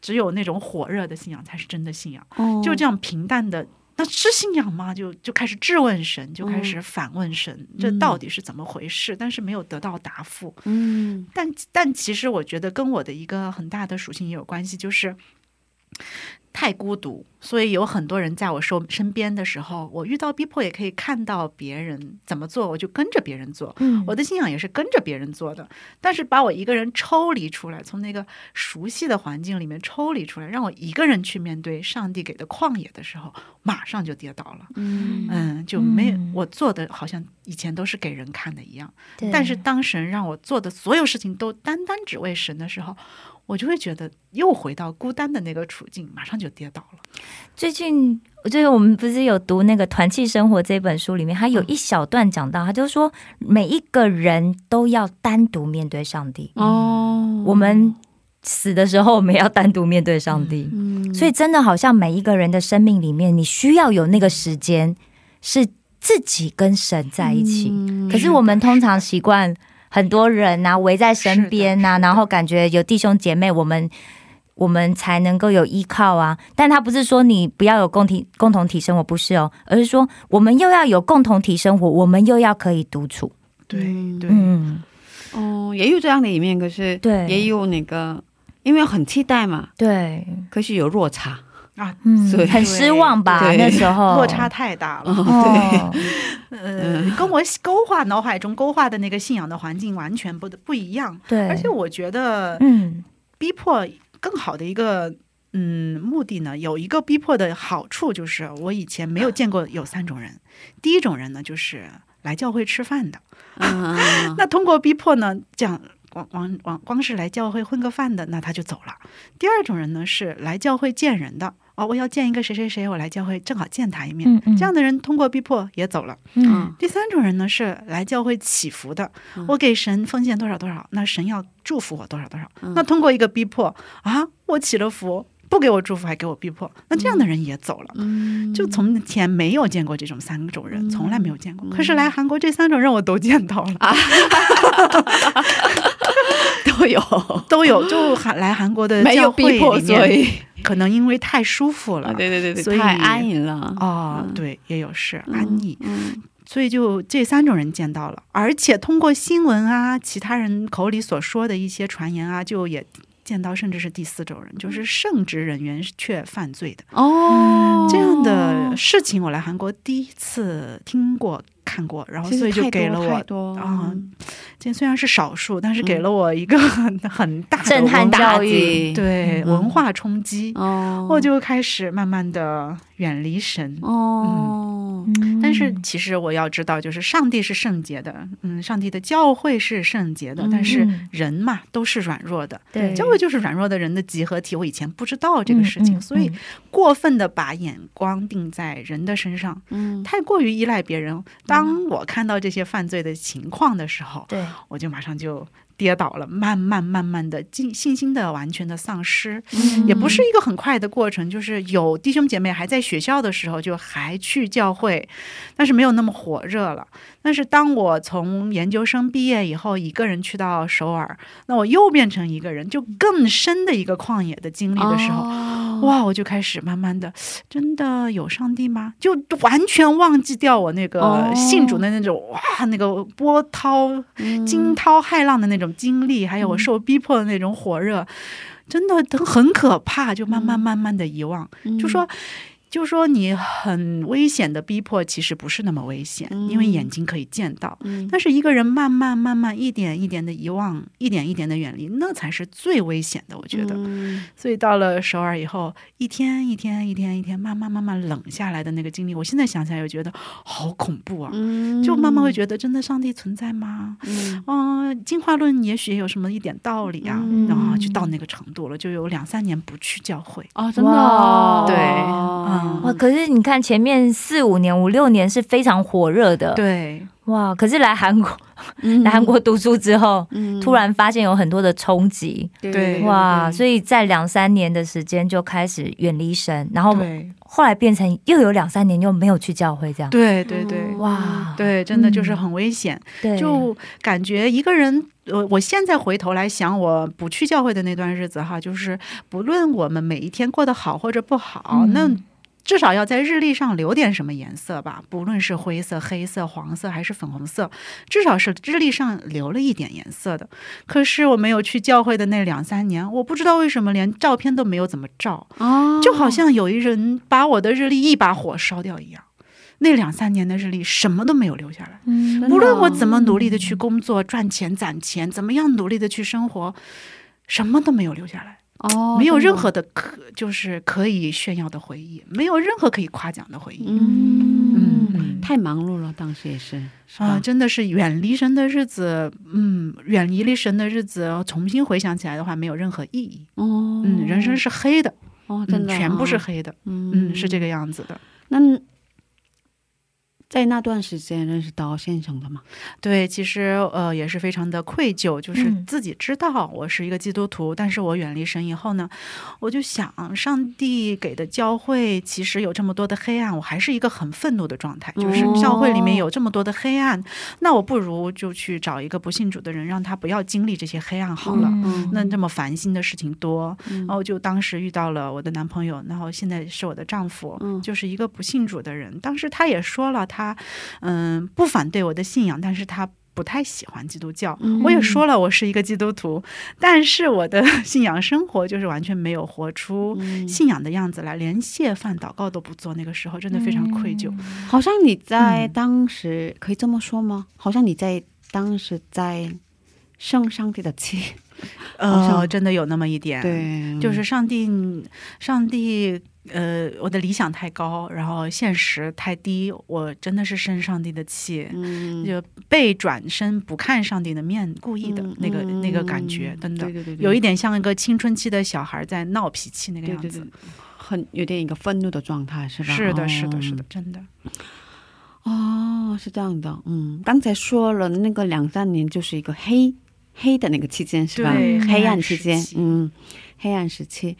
只有那种火热的信仰才是真的信仰。哦就这样平淡的，那是信仰吗？就就开始质问神，就开始反问神，这到底是怎么回事？但是没有得到答复。嗯但但其实我觉得跟我的一个很大的属性也有关系，就是太孤独，所以有很多人在我身身边的时候，我遇到逼迫也可以看到别人怎么做，我就跟着别人做。嗯我的信仰也是跟着别人做的，但是把我一个人抽离出来，从那个熟悉的环境里面抽离出来，让我一个人去面对上帝给的旷野的时候，马上就跌倒了。嗯嗯，就没嗯我做的好像以前都是给人看的一样，但是当神让我做的所有事情都单单只为神的时候，我就会觉得又回到孤单的那个处境，马上就跌倒了。最近，就是我们不是有读那个《团契生活》这本书里面，它有一小段讲到，他就说每一个人都要单独面对上帝。哦，我们死的时候，我们要单独面对上帝。嗯所以真的好像每一个人的生命里面，你需要有那个时间是自己跟神在一起。嗯可是我们通常习惯很多人呐、围在身边呐、然后感觉有弟兄姐妹，我们我们才能够有依靠啊。但他不是说你不要有共体共同体生活，不是哦，而是说我们又要有共同体生活，我们又要可以独处。对嗯对，嗯，哦，也有这样的一面，可是对也有那个，因为很期待嘛，对，可是有落差。啊，嗯对，很失望吧？对那时候落差太大了。哦，呃，跟我勾画脑海中勾画的那个信仰的环境完全不不一样。对，而且我觉得嗯逼迫更好的一个嗯目的呢，有一个逼迫的好处就是，我以前没有见过有三种人。第一种人呢，就是来教会吃饭的，<laughs> 那通过逼迫呢，这样。光光光光是来教会混个饭的，那他就走了。第二种人呢是来教会见人的，哦，我要见一个谁谁谁，我来教会正好见他一面。嗯嗯，这样的人通过逼迫也走了。嗯第三种人呢是来教会祈福的，嗯我给神奉献多少多少，那神要祝福我多少多少。嗯那通过一个逼迫啊，我祈了福，不给我祝福还给我逼迫，那这样的人也走了。嗯就从前没有见过这种三种人，嗯从来没有见过。可是来韩国这三种人我都见到了，啊 <laughs> 都有，<laughs> 都有。就韩来韩国的 <laughs> 没有教会逼迫，里，所以可能因为太舒服了。<laughs> 啊，对对对对，所以太安逸了。哦，嗯对，也有是嗯安逸，嗯所以就这三种人见到了，而且通过新闻啊，其他人口里所说的一些传言啊，就也见到，甚至是第四种人，就是圣职人员却犯罪的哦，这样的事情，我来韩国第一次听过、看过，然后所以就给了我啊这虽然是少数，但是给了我一个很 <laughs> 很大的震撼教育对、嗯文化冲击，哦，我就开始慢慢的远离神。哦，但是其实我要知道，就是上帝是圣洁的，嗯，上帝的教会是圣洁的，嗯但是人嘛都是软弱的，对教会就是软弱的人的集合体。我以前不知道这个事情，所以过分的把眼光定在人的身上，嗯太过于依赖别人。当我看到这些犯罪的情况的时候，对，我就马上就跌倒了，慢慢慢慢的信信心的完全的丧失。嗯也不是一个很快的过程，就是有弟兄姐妹还在学校的时候，就还去教会，但是没有那么火热了。但是当我从研究生毕业以后，一个人去到首尔，那我又变成一个人，就更深的一个旷野的经历的时候，候，哇，我就开始慢慢的，真的有上帝吗？就完全忘记掉我那个哦信主的那种、哇，那个波涛嗯惊涛骇浪的那种经历，还有我受逼迫的那种火热，真的都很可怕。就慢慢慢慢的遗忘，嗯就说。就是说你很危险的逼迫，其实不是那么危险，嗯因为眼睛可以见到。嗯但是一个人慢慢慢慢一点一点的遗忘，一点一点的远离，那才是最危险的。我觉得，嗯所以到了首尔以后，一天一天一天一天，慢慢慢慢冷下来的那个经历，我现在想起来又觉得好恐怖啊！嗯就慢慢会觉得，真的上帝存在吗？嗯嗯、进化论也许也有什么一点道理啊。嗯然后就到那个程度了，就有两三年不去教会。哦，真的哦，对嗯哇！可是你看前面四五年、五六年是非常火热的，对，哇！可是来韩国，嗯来韩国读书之后，嗯突然发现有很多的冲击，对哇！所以以在两三年的时间就开始远离神，然后后来变成又有两三年又没有去教会，这样对对对哇！对，真的就是嗯很危险。对，就感觉一个人，我，我现在回头来想，我不去教会的那段日子哈，就是不论我们每一天过得好或者不好，嗯那。至少要在日历上留点什么颜色吧，不论是灰色、黑色、黄色还是粉红色，至少是日历上留了一点颜色的。可是我没有去教会的那两三年，我不知道为什么连照片都没有怎么照，哦，就好像有一人把我的日历一把火烧掉一样。那两三年的日历什么都没有留下来。嗯无论我怎么努力的去工作、赚钱、攒钱，怎么样努力的去生活，什么都没有留下来，哦，没有任何的可就是可以炫耀的回忆，没有任何可以夸奖的回忆。嗯嗯太忙碌了，当时也是是啊，真的是远离神的日子，嗯，远离离神的日子，重新回想起来的话，没有任何意义。哦，嗯，人生是黑的，哦，真的嗯，全部是啊，黑的，嗯嗯，是这个样子的。那在那段时间认识到先生的吗？对，其实呃也是非常的愧疚，就是嗯自己知道我是一个基督徒，但是我远离神以后呢，我就想，上帝给的教会其实有这么多的黑暗，我还是一个很愤怒的状态，就是哦教会里面有这么多的黑暗，那我不如就去找一个不信主的人，让他不要经历这些黑暗好了。嗯那这么烦心的事情多，嗯然后就当时遇到了我的男朋友，然后现在是我的丈夫，嗯就是一个不信主的人。当时他也说了，他嗯不反对我的信仰，但是他。不太喜欢基督教，嗯我也说了我是一个基督徒，但是我的 <laughs> 信仰生活就是完全没有活出嗯信仰的样子来，连谢饭祷告都不做。那个时候真的非常愧疚。好像你在嗯当时、可以这么说吗？好像你在当时在生上帝的气，好 <laughs> 呃，真的有那么一点，对，就是上帝，上帝，呃，我的理想太高，然后现实太低，我真的是生上帝的气，嗯。就背转身不看上帝的面，故意的、嗯那个、嗯那个感觉，真的。对对对对有一点像一个青春期的小孩在闹脾气那个样子。对对对，很有点一个愤怒的状态是吧？是的，是的，哦是的，真的。哦，是这样的，嗯，刚才说了那个两三年就是一个黑黑的那个期间是吧？对黑黑暗暗期间嗯，黑暗时期，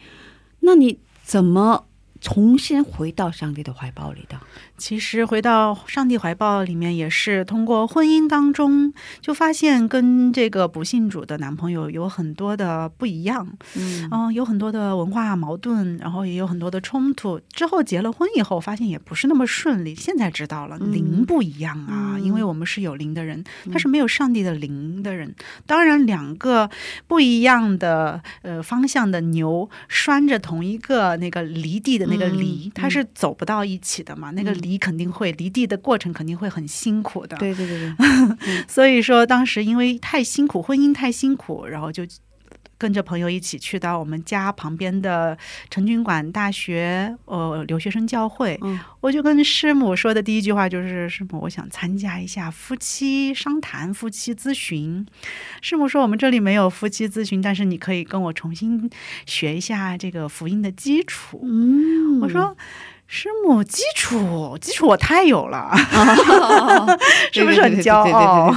那你怎么重新回到上帝的怀抱里的？其实回到上帝怀抱里面，也是通过婚姻当中，就发现跟这个不信主的男朋友有很多的不一样。嗯嗯，有很多的文化矛盾，然后也有很多的冲突。之后结了婚以后，发现也不是那么顺利。现在知道了，嗯灵不一样啊，嗯因为我们是有灵的人，他是没有上帝的灵的人。当然，两个不一样的呃方向的牛拴着同一个那个犁地的那个犁，嗯它是走不到一起的嘛。那个犁肯定会离地的过程肯定会很辛苦的。对对对对，<laughs> 所以说当时因为太辛苦，婚姻太辛苦，然后就跟着朋友一起去到我们家旁边的陈军馆大学呃留学生教会。嗯我就跟师母说的第一句话就是：“师母，我想参加一下夫妻商谈、夫妻咨询。”师母说：“我们这里没有夫妻咨询，但是你可以跟我重新学一下这个福音的基础。”嗯，我说。师母，基础基础我太有了，<laughs> 是不是很骄傲？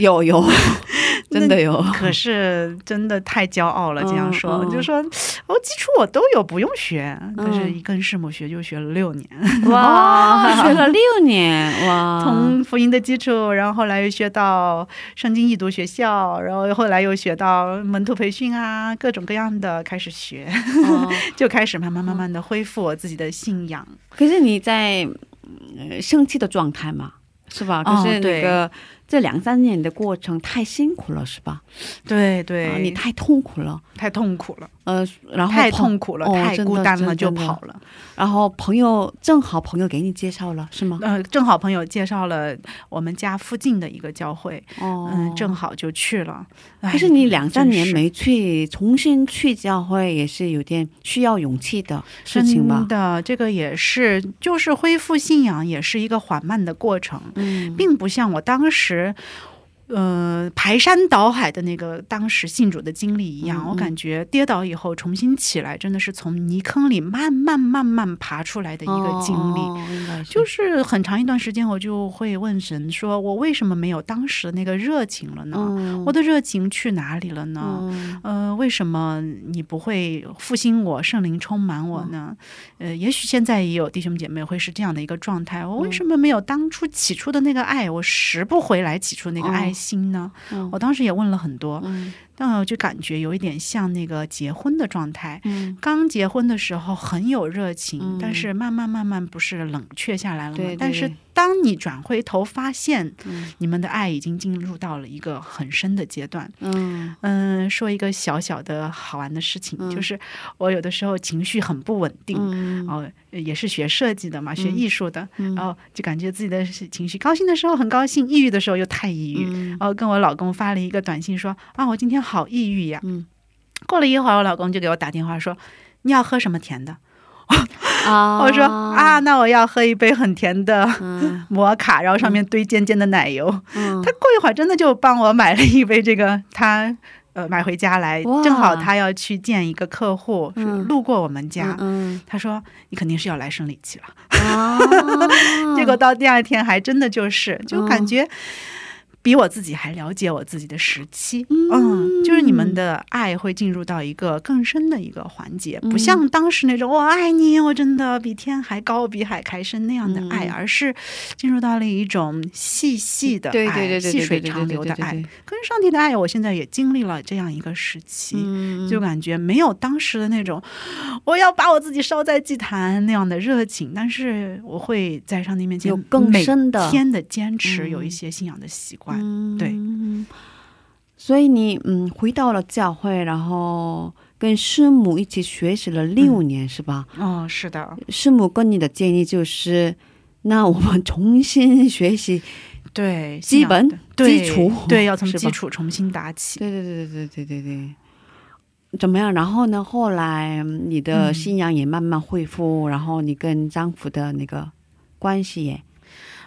有有，<laughs> 真的有。可是真的太骄傲了，这样说，就说哦，基础我都有，不用学。可是，嗯一跟师母学就学了六年，<laughs> 哇，学了六年哇，从福音的基础，然后后来又学到圣经易读学校，然后后来又学到门徒培训啊，各种各样的开始学，哦就开始慢慢慢慢的恢复我自己的信仰。可是你在呃生气的状态嘛，是吧？哦可是那对个、这两三年的过程太辛苦了，是吧？对对，啊，你太痛苦了，太痛苦了，呃，然后太痛苦了，哦太孤单了，就跑了。然后朋友正好朋友给你介绍了，是吗？呃，正好朋友介绍了我们家附近的一个教会，哦，嗯，正好就去了。哎可是你两三年没去，重新去教会也是有点需要勇气的事情吧真？的，这个也是，就是恢复信仰也是一个缓慢的过程，嗯，并不像我当时。呃，排山倒海的那个当时信主的经历一样，我感觉跌倒以后重新起来，真的是从泥坑里慢慢慢慢爬出来的一个经历。就是很长一段时间，我就会问神说：“我为什么没有当时的那个热情了呢？嗯。我的热情去哪里了呢？嗯。呃，为什么你不会复兴我，圣灵充满我呢？呃，也许现在也有弟兄姐妹会是这样的一个状态，我为什么没有当初起初的那个爱，我拾不回来起初那个爱心呢？嗯我当时也问了很多，嗯但我就感觉有一点像那个结婚的状态。嗯刚结婚的时候很有热情，嗯但是慢慢慢慢不是冷却下来了吗？对对但是当你转回头发现，嗯你们的爱已经进入到了一个很深的阶段。嗯嗯，说一个小小的好玩的事情，嗯就是我有的时候情绪很不稳定。嗯哦，也是学设计的嘛，学艺术的，嗯然后就感觉自己的情绪，高兴的时候很高兴，抑郁的时候又太抑郁。嗯然后跟我老公发了一个短信说：“啊，我今天好抑郁呀。嗯过了一会儿，我老公就给我打电话说：“你要喝什么甜的？” <laughs> 啊我说：“啊，那我要喝一杯很甜的嗯摩卡，然后上面堆尖尖的奶油。嗯他过一会儿真的就帮我买了一杯这个，他呃买回家来，正好他要去见一个客户，路过我们家。嗯他说：“你肯定是要来生理期了。啊，<laughs> 结果到第二天还真的就是，就感嗯觉比我自己还了解我自己的时期。嗯嗯，就是你们的爱会进入到一个更深的一个环节，嗯不像当时那种我爱你，我真的比天还高，比海还深那样的爱，嗯而是进入到了一种细细的爱，对对对对细水长流的爱。跟上帝的爱，我现在也经历了这样一个时期。嗯就感觉没有当时的那种，我要把我自己烧在祭坛那样的热情，但是我会在上帝面前有更深的天的坚持，嗯有一些信仰的习惯。嗯对所以你嗯回到了教会，然后跟师母一起学习了六年，是吧？哦，是的，师母跟你的建议就是，那我们重新学习。对，基本基础对，要从基础重新打起。对对对对对对对对。怎么样？然后呢？后来嗯你的嗯信仰也慢慢恢复，然后你跟丈夫的那个关系也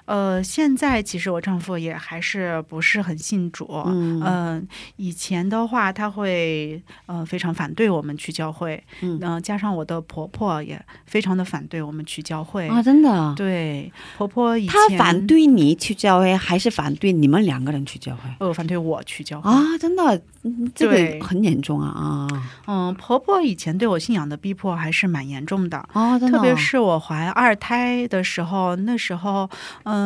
呃，现在其实我丈夫也还是不是很信主，嗯嗯、以前的话他会呃非常反对我们去教会，嗯呃加上我的婆婆也非常的反对我们去教会。啊，真的啊。对，婆婆以前他反对你去教会，还是反对你们两个人去教会呃反对我去教会。啊？真的，嗯这个很严重啊啊！嗯，婆婆以前对我信仰的逼迫还是蛮严重的，哦，真的哦，特别是我怀二胎的时候，那时候嗯、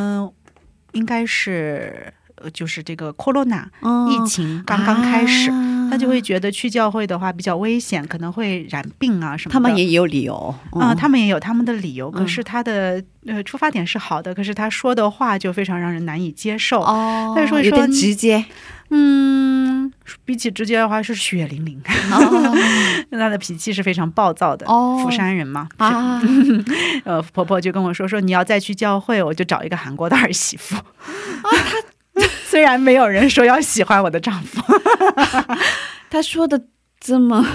应该是呃就是这个 corona 嗯疫情刚刚开始。啊他就会觉得去教会的话比较危险，可能会染病啊什么的。他们也有理由啊、嗯他们也有他们的理由。可嗯是他的呃出发点是好的，可是他说的话就非常让人难以接受。哦，但是说有点说直接嗯，比起直接的话是血淋淋，哦 <laughs> 他的脾气是非常暴躁的。哦釜山人嘛，啊，<laughs> 呃，婆婆就跟我说说你要再去教会，我就找一个韩国的儿媳妇。啊，她 <laughs> 虽然没有人说要喜欢我的丈夫，她说的这么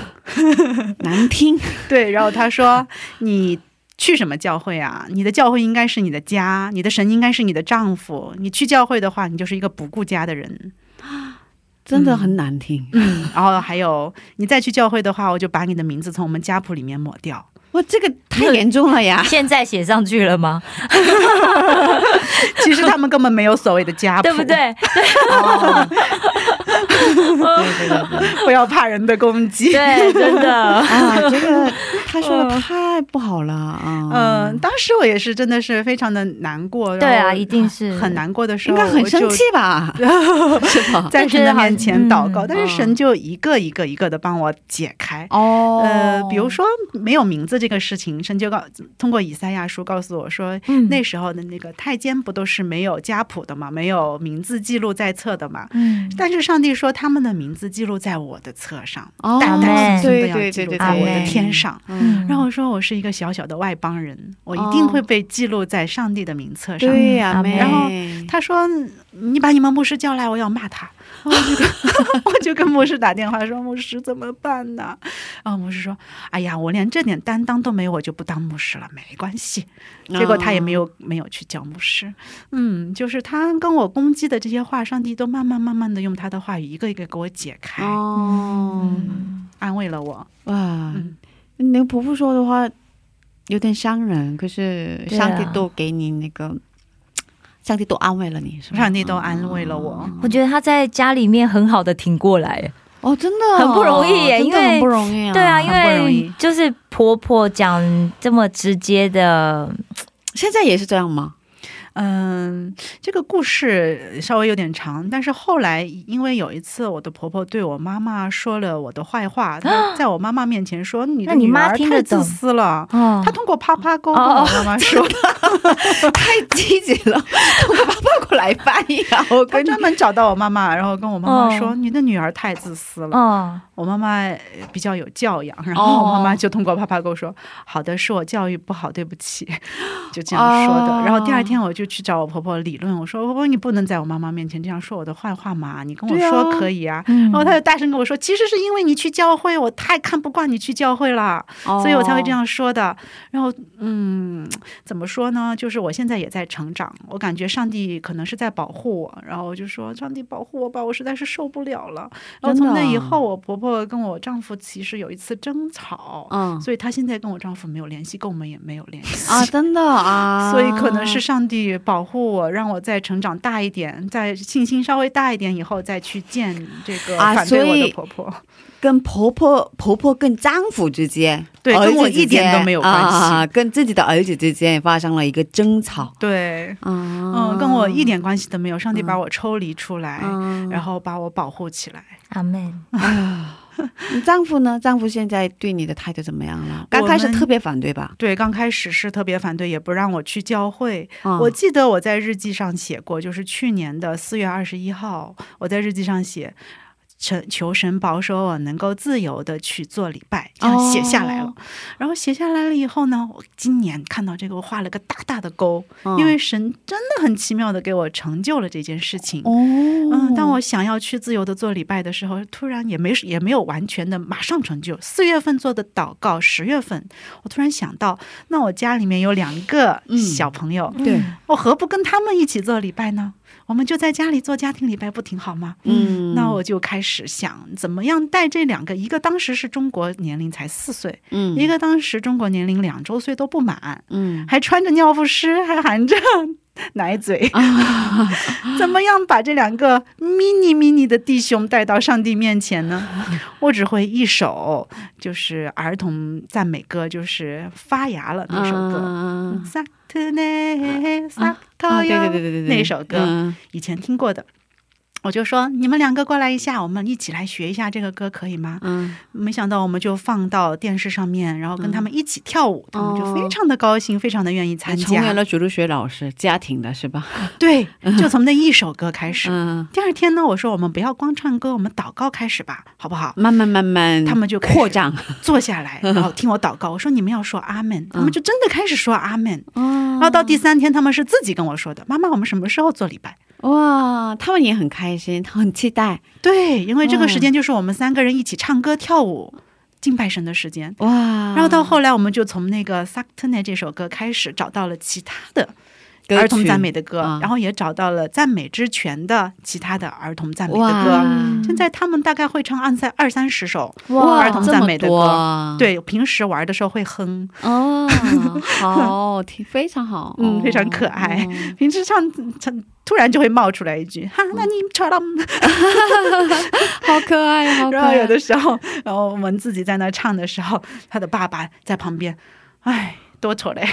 难听，对，然后她说你。去什么教会啊？你的教会应该是你的家，你的神应该是你的丈夫。你去教会的话，你就是一个不顾家的人。啊 <gasps> 真的很难听。嗯，然后还有，你再去教会的话，我就把你的名字从我们家谱里面抹掉。哇，这个太严重了呀！<laughs> 现在写上去了吗？<laughs> 其实他们根本没有所谓的家谱，对不？对？哦，对 <laughs> 对对对不要怕人的攻击。对，真的。啊，这个他说的太不好了啊！嗯，当时我也是真的是非常的难过。对啊一定是很难过的时候应候，该很生气吧？是吧？在神的面前祷告，但是神就一个一个一个的帮我解开。哦，呃，比如说没有名字这个事情，神就告通过以赛亚书告诉我说，嗯。那时候的那个太监不都是没有家谱的嘛，没有名字记录在册的嘛。嗯，但是上帝说他们的名字记录在我的册上，哦代代孙孙的要记录在我的天上。嗯，然后说我是一个小小的外邦人，我一定会被记录在上帝的名册上。对呀，然后他说：“你把你们牧师叫来，我要骂他。”我就跟我就跟牧师打电话说：“牧师怎么办呢？”然后牧师说：“哎呀，我连这点担当都没有，我就不当牧师了，没关系。结果他也没有、没有去教牧师，嗯，就是他跟我攻击的这些话，上帝都慢慢慢慢的用他的话语一个一个给我解开，哦，安慰了我。哇嗯，那个婆婆说的话有点伤人，可是上帝都给你那个，上帝都安慰了你，是吧？上帝都安慰了我。我觉得他在家里面很好的挺过来，哦，真的很不容易耶因为很不容易啊。对啊，因很不容为易就是婆婆讲这么直接的，现在也是这样吗？嗯，这个故事稍微有点长，但是后来因为有一次我的婆婆对我妈妈说了我的坏话，她 <gasps> 在我妈妈面前说你的女儿太自私了。哦她通过啪啪沟跟哦我妈妈 <laughs> 说，太积极了，我爸爸过来翻译啊！我跟专门找到我妈妈，然后跟我妈妈说、哦你的女儿太自私了。哦，我妈妈呃比较有教养，然后我妈妈就通过啪啪沟说：“好的，是我教育不好，对不起。”就这样说的。哦然后第二天我就去找我婆婆理论，我说：“婆婆，你不能在我妈妈面前这样说我的坏话嘛，你跟我说可以啊。嗯然后她就大声跟我说：“其实是因为你去教会，我太看不惯你去教会了，所以我才会这。样说的。”然后，嗯，怎么说呢？就是我现在也在成长，我感觉上帝可能是在保护我，然后我就说：“上帝保护我吧，我实在是受不了了。”然后从那以后，我婆婆跟我丈夫其实有一次争吵，嗯所以她现在跟我丈夫没有联系，跟我们也没有联系啊，真的啊，<laughs> 所以可能是上帝保护我，让我再成长大一点，在信心稍微大一点以后再去见这个啊反对我的所以婆婆。跟婆婆、婆婆跟丈夫之间，对跟我一点都没有关系啊，跟自己的儿子之间发生了一个争吵。对，啊，嗯，跟我一点关系都没有。上帝把我抽离出来，嗯然后把我保护起来。阿门。<laughs> <laughs> 你丈夫呢？丈夫现在对你的态度怎么样了？刚开始特别反对吧？对，刚开始是特别反对，也不让我去教会。嗯我记得我在日记上写过，就是去年的四月二十一号，我在日记上写。求求神保守我能够自由的去做礼拜，这样写下来了。哦然后写下来了以后呢，我今年看到这个，我画了个大大的勾，嗯因为神真的很奇妙的给我成就了这件事情。哦，嗯，当我想要去自由的做礼拜的时候，突然也没也没有完全的马上成就。四月份做的祷告，十月份我突然想到，那我家里面有两个嗯小朋友，对，我何不跟他们一起做礼拜呢？我们就在家里做家庭礼拜，不挺好吗？嗯，那我就开始想，怎么样带这两个，一个当时是中国年龄才四岁，嗯。一个当时中国年龄两周岁都不满，嗯。还穿着尿不湿，还含着 <laughs> 奶嘴，<laughs> 怎么样把这两个 mini mini 的弟兄带到上帝面前呢？<laughs> 我只会一首，就是儿童赞美歌，就是发芽了那首歌。嗯。萨特内萨特哟对对对对对，那首歌嗯。以前听过的，我就说你们两个过来一下，我们一起来学一下这个歌，可以吗？嗯没想到我们就放到电视上面，然后跟他们一起跳舞，他们就非常的高兴，非常的愿意参加。成为了主日学老师，家庭的是吧？<laughs> 对，就从那一首歌开始。嗯，第二天呢，我说我们不要光唱歌，我们祷告开始吧，好不好？慢慢慢慢，他们就扩张，坐下来，然后听我祷告。我说你们要说阿门，他们就真的开始说阿门。然后到第三天，他们是自己跟我说的：“妈妈，我们什么时候做礼拜哇，他们也很开心，他很期待？”对，因为这个时间就是我们三个人一起唱歌跳舞。敬拜神的时间，哇。然后到后来，我们就从那个《萨克特内》这首歌开始，找到了其他的儿童赞美的歌，啊然后也找到了赞美之泉的其他的儿童赞美的歌。现在他们大概会唱二三二三十首哇儿童赞美的歌。啊对，平时玩的时候会哼，哦，好听，非常好，<laughs> 嗯，非常可爱。哦平时唱唱，突然就会冒出来一句“哈，那你唱了。<laughs> 好可爱，好可然后爱。有的时候，然后我们自己在那唱的时候，他的爸爸在旁边，哎，多丑嘞。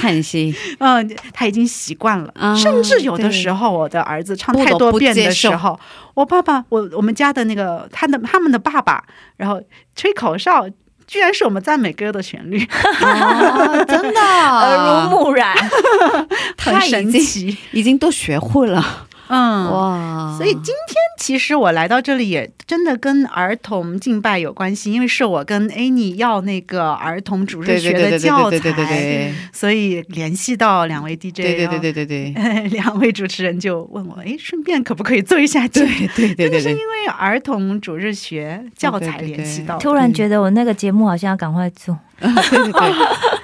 叹息，<laughs> 嗯，他已经习惯了，啊甚至有的时候，我的儿子唱太多遍的时候，我爸爸，我我们家的那个他的他们的爸爸，然后吹口哨，居然是我们赞美歌的旋律，哦，真的，<laughs> 耳濡目染，<laughs> 很他已经神奇。已经都学会了，嗯，哇！所以今天其实我来到这里也真的跟儿童敬拜有关系，因为是我跟 Annie 要那个儿童主日学的教对对对对材，对所以联系到两位 DJ，对对对对对对。<laughs> 两位主持人就问我，哎，顺便可不可以做一下这个？对对对对。对，是因为儿童主日学教材联系到，突然觉得我那个节目好像要赶快做。<laughs> 对对对，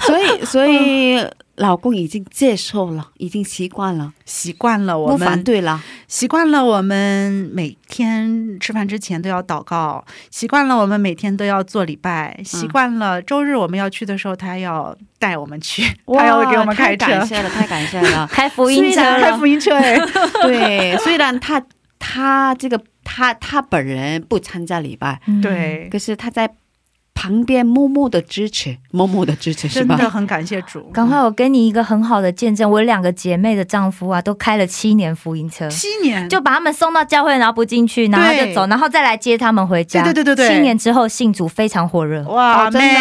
所以所以老公已经接受了，已经习惯了，习惯了我们不反们对了。习惯了我们每天吃饭之前都要祷告，习惯了我们每天都要做礼拜，习惯了周日我们要去的时候，他要带我们去，他要给我们开车。太，感谢了，太感谢了。<laughs> 开福音车了。开福音车。哎，<laughs> 对，虽然他他这个他他本人不参加礼拜，嗯对，可是他在旁边默默的支持，默默的支持是吧？真的很感谢主。赶快，我给你一个很好的见证，我有两个姐妹的丈夫啊，都开了七年福音车，七年就把他们送到教会，然后不进去，然后就走，然后再来接他们回家。对对对对对七年之后信主非常火热。哇，哦真的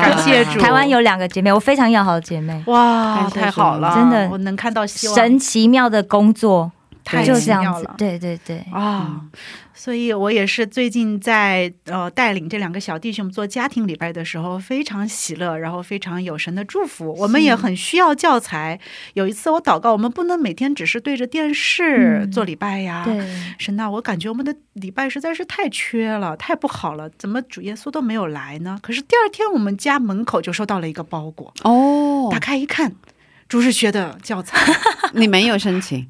感谢主。台湾有两个姐妹，我非常要好的姐妹，哇，太好了，真的我能看到希望，神奇妙的工作，太就奇妙了。。这样子对对对，啊。所以我也是最近在呃带领这两个小弟兄做家庭礼拜的时候，非常喜乐，然后非常有神的祝福。我们也很需要教材。有一次我祷告，我们不能每天只是对着电视嗯做礼拜呀。对，神呐，我感觉我们的礼拜实在是太缺了，太不好了，怎么主耶稣都没有来呢？可是第二天我们家门口就收到了一个包裹，哦打，开一看，朱日学的教材。<laughs> 你没有申请，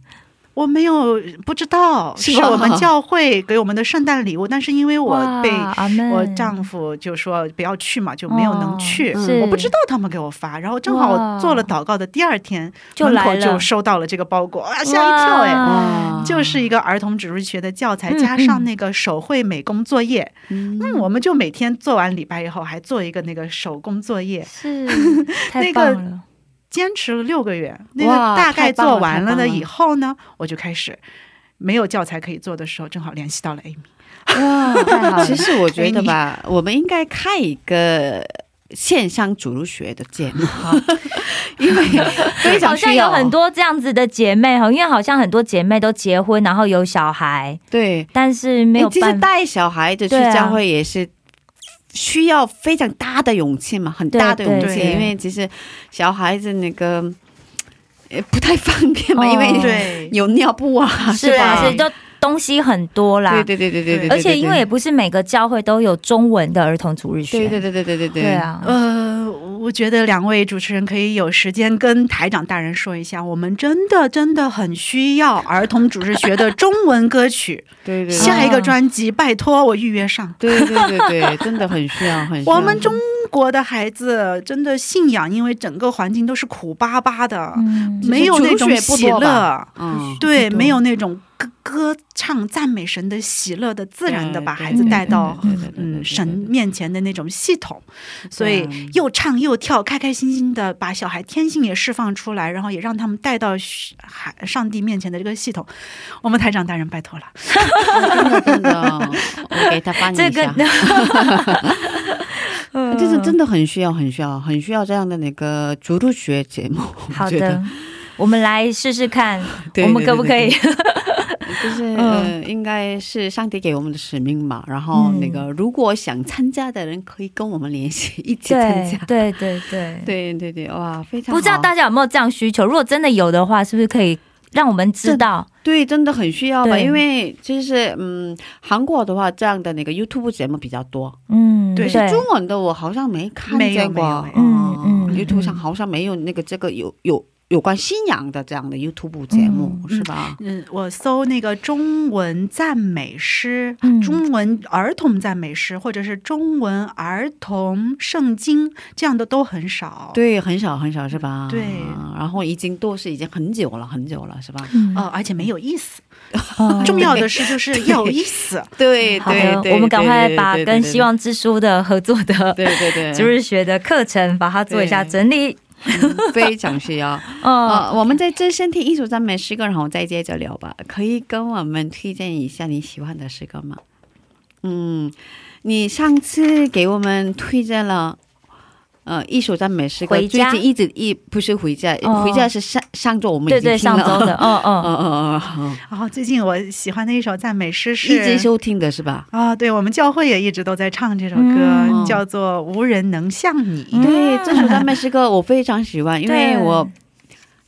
我没有不知道，是是我们教会给我们的圣诞礼物，但是因为我被我丈夫就说不要去嘛，就没有能去。我不知道他们给我发，然后正好我做了祷告的第二天，就来了。门口就收到了这个包裹，啊，吓一跳哎！就是一个儿童主日学的教材，嗯加上那个手绘美工作业。嗯。嗯，我们就每天做完礼拜以后，还做一个那个手工作业，是 <laughs> 太那个坚持了六个月。那个大概做完了的以后呢，我就开始没有教材可以做的时候，正好联系到了 Amy。哇，太好了 <laughs> 其实我觉得吧，我们应该开一个线上主日学的节目，<laughs> 因为非常好像有很多这样子的姐妹哈，因为好像很多姐妹都结婚，然后有小孩，对，但是没有诶其实办法。带小孩子去教会也是。需要非常大的勇气嘛，很大的勇气，因为其实小孩子那个 <laughs> 不太方便嘛，因为有尿布啊，是吧，是，就东西很多啦，对对对对对对，而且因为也不是每个教会都有中文的儿童主日学，对对对对对对，对啊。我觉得两位主持人可以有时间跟台长大人说一下，我们真的真的很需要儿童主持学的中文歌曲。<laughs> 对对下一个专辑，拜托我预约上。对对对对，真的很需要，很需要。我们中国的孩子真的信仰，因为整个环境都是苦巴巴的，嗯，没有那种喜乐。嗯，对，没有那种歌歌唱赞美神的喜乐的，自然的把孩子带到嗯神面前的那种系统，所以又唱又跳，开开心心的把小孩天性也释放出来，然后也让他们带到海上帝面前的这个系统。我们台长大人拜托了，<laughs> 真的真的，我给他翻译 <laughs> 这个 <laughs> 一下。这是真的很需要，很需要，很需要这样的那个主日学节目。<laughs> 好的，我们来试试看，<laughs> 对我们可不可以？<laughs> 就是、嗯呃，应该是上帝给我们的使命嘛。然后嗯那个，如果想参加的人，可以跟我们联系，一起参加。对对对，对对对，哇，非常好不知道大家有没有这样需求？如果真的有的话，是不是可以让我们知道？对，真的很需要吧？因为就是嗯，韩国的话，这样的那个 YouTube 节目比较多，嗯，对。对，中文的我好像没看见过。嗯嗯嗯，YouTube 上嗯好像没有那个这个有有有关信仰的这样的 YouTube 节目，嗯是吧？嗯，我搜那个中文赞美诗、嗯中文儿童赞美诗，或者是中文儿童圣经，这样的都很少。对，很少很少是吧？对然后已经都是已经很久了，很久了，是吧？嗯哦，而且没有意思。哦 <laughs> 重要的是就是要有意思。对对对，我们赶快把跟希望之书的合作的对对对，就是 <laughs> 学的课程，把它做一下整理。嗯非常需要。哦，<laughs> 呃，我们在这身体艺术上面诗歌，然后再接着聊吧。可以跟我们推荐一下你喜欢的诗歌吗？嗯，你上次给我们推荐了。呃，一首赞美诗歌最近一直一不是回家，哦。回家是上上周我们已对对，经听了。上周的，嗯 <laughs> 嗯。嗯，嗯嗯嗯，然后最近我喜欢的一首赞美诗是一直是收听的是吧？啊，对我们教会也一直都在唱这首歌，嗯。叫做《无人能像你》。嗯。对，这首赞美诗歌我非常喜欢，因为我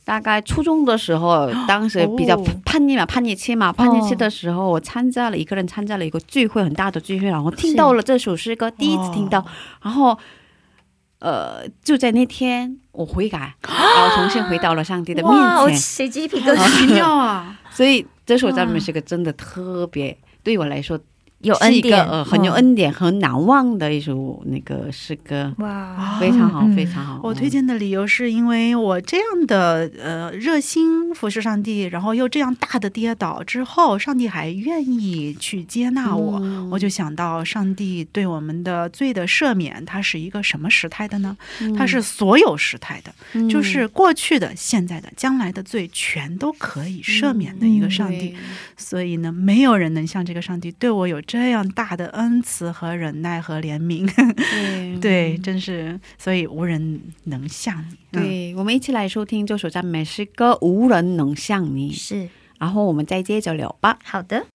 大概初中的时候，<gasps> 当时比较哦叛逆嘛，叛逆期嘛，叛逆期的时候，我参加了一个人参加了一个聚会，很大的聚会，然后听到了这首诗歌，第一次听到，然后呃，就在那天我悔改，<gasps> 然后重新回到了上帝的面前，起鸡皮疙瘩，奇妙啊！<laughs> 所以这首赞美诗歌真的特别，对我来说有是一个恩典，呃很有嗯。恩典、很难忘的一首那个诗歌，哇，非常好，嗯。非常好。我推荐的理由是因为我这样的呃热心服侍上帝，然后又这样大的跌倒之后，上帝还愿意去接纳我，嗯。我就想到上帝对我们的罪的赦免，它是一个什么时态的呢？嗯。它是所有时态的，嗯。就是过去的、现在的、将来的罪全都可以赦免的一个上帝。对。所以呢，没有人能像这个上帝对我有这样大的恩慈和忍耐和怜悯。<laughs> 对对，真是，所以无人能像你。嗯，对，我们一起来收听这首赞美诗歌《无人能像你》，是然后我们再接着聊吧。好的。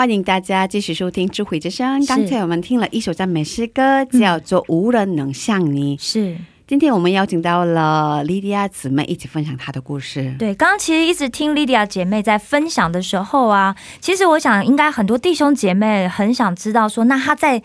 欢迎大家继续收听《智慧之声》。刚才我们听了一首赞美诗歌，叫做《无人能像你》。是今天我们邀请到了莉迪亚姊妹一起分享她的故事。对，刚刚其实一直听莉迪亚姐妹在分享的时候啊，其实我想应该很多弟兄姐妹很想知道说，那她在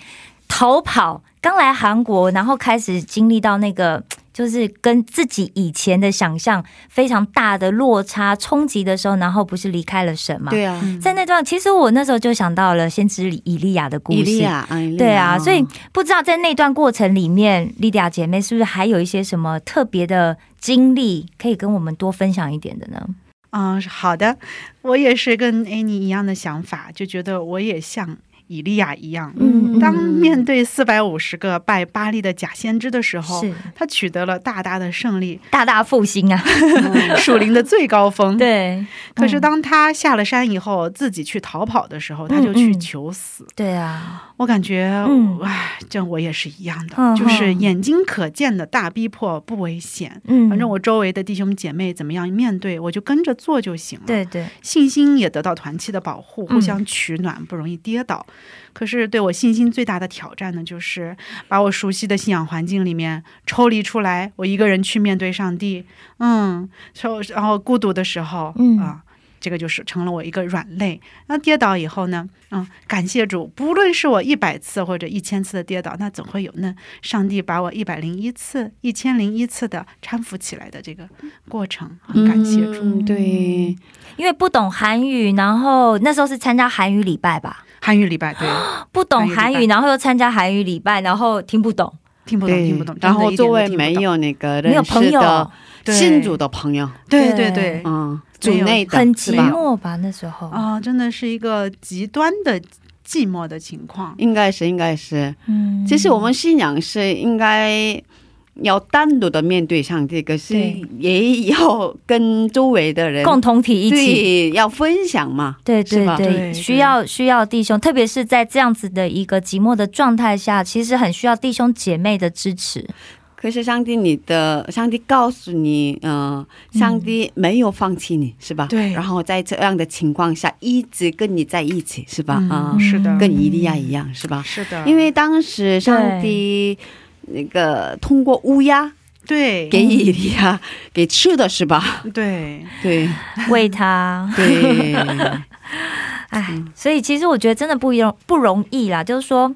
逃跑，刚来韩国，然后开始经历到那个。就是跟自己以前的想象非常大的落差冲击的时候，然后不是离开了神嘛？对啊，在那段，其实我那时候就想到了先知以利亚的故事。以利亚，嗯对啊，所以不知道在那段过程里面，莉迪亚姐妹是不是还有一些什么特别的经历，可以跟我们多分享一点的呢？嗯，好的，我也是跟 Annie 一样的想法，就觉得我也像以利亚一样，嗯当面对四百五十个拜巴利的假先知的时候，是。他取得了大大的胜利，大大复兴啊！<laughs> <laughs> 属灵的最高峰。，对，可是嗯当他下了山以后，自己去逃跑的时候，他就去嗯嗯。求死。对啊，我感觉，嗯唉，这我也是一样的，嗯就是嗯眼睛可见的大逼迫不危险。嗯，反正我周围的弟兄姐妹怎么样面对，我就跟着做就行了。对对，信心也得到团契的保护，嗯互相取暖，不容易跌倒。可是对我信心最大的挑战呢，就是把我熟悉的信仰环境里面抽离出来，我一个人去面对上帝。嗯，抽然后孤独的时候，嗯啊。这个就是成了我一个软肋。那跌倒以后呢？嗯，感谢主，不论是我一百次或者一千次的跌倒，那总会有那上帝把我一百零一次、一千零一次的搀扶起来的这个过程。很感谢主。嗯对，因为不懂韩语，然后那时候是参加韩语礼拜吧，韩语礼拜对，不懂韩语，然后又参加韩语礼拜，然后听不懂，听不懂，听不懂。然后真的一点周围都听不懂没有那个没有认识朋友的，信主的朋友，对对对对，嗯，组内的很寂？寞吧？那时候，啊、真的是一个极端的寂寞的情况。应该是，应该是。嗯其实我们信仰是应该要单独的面对上帝，可是也要跟周围的人共同体一起。要分享嘛。对对，对需要需要弟兄，特别是在这样子的一个寂寞的状态下，其实很需要弟兄姐妹的支持。可是上帝，你的上帝告诉你，嗯、上帝没有放弃你，是吧？对然后在这样的情况下，一直跟你在一起，是吧？嗯啊、是的跟伊利亚一样，是吧？是的，因为当时上帝那个通过乌鸦对给伊利亚给吃的是吧？对对喂他，对，<laughs> 哎，所以其实我觉得真的不容不容易啦。就是说，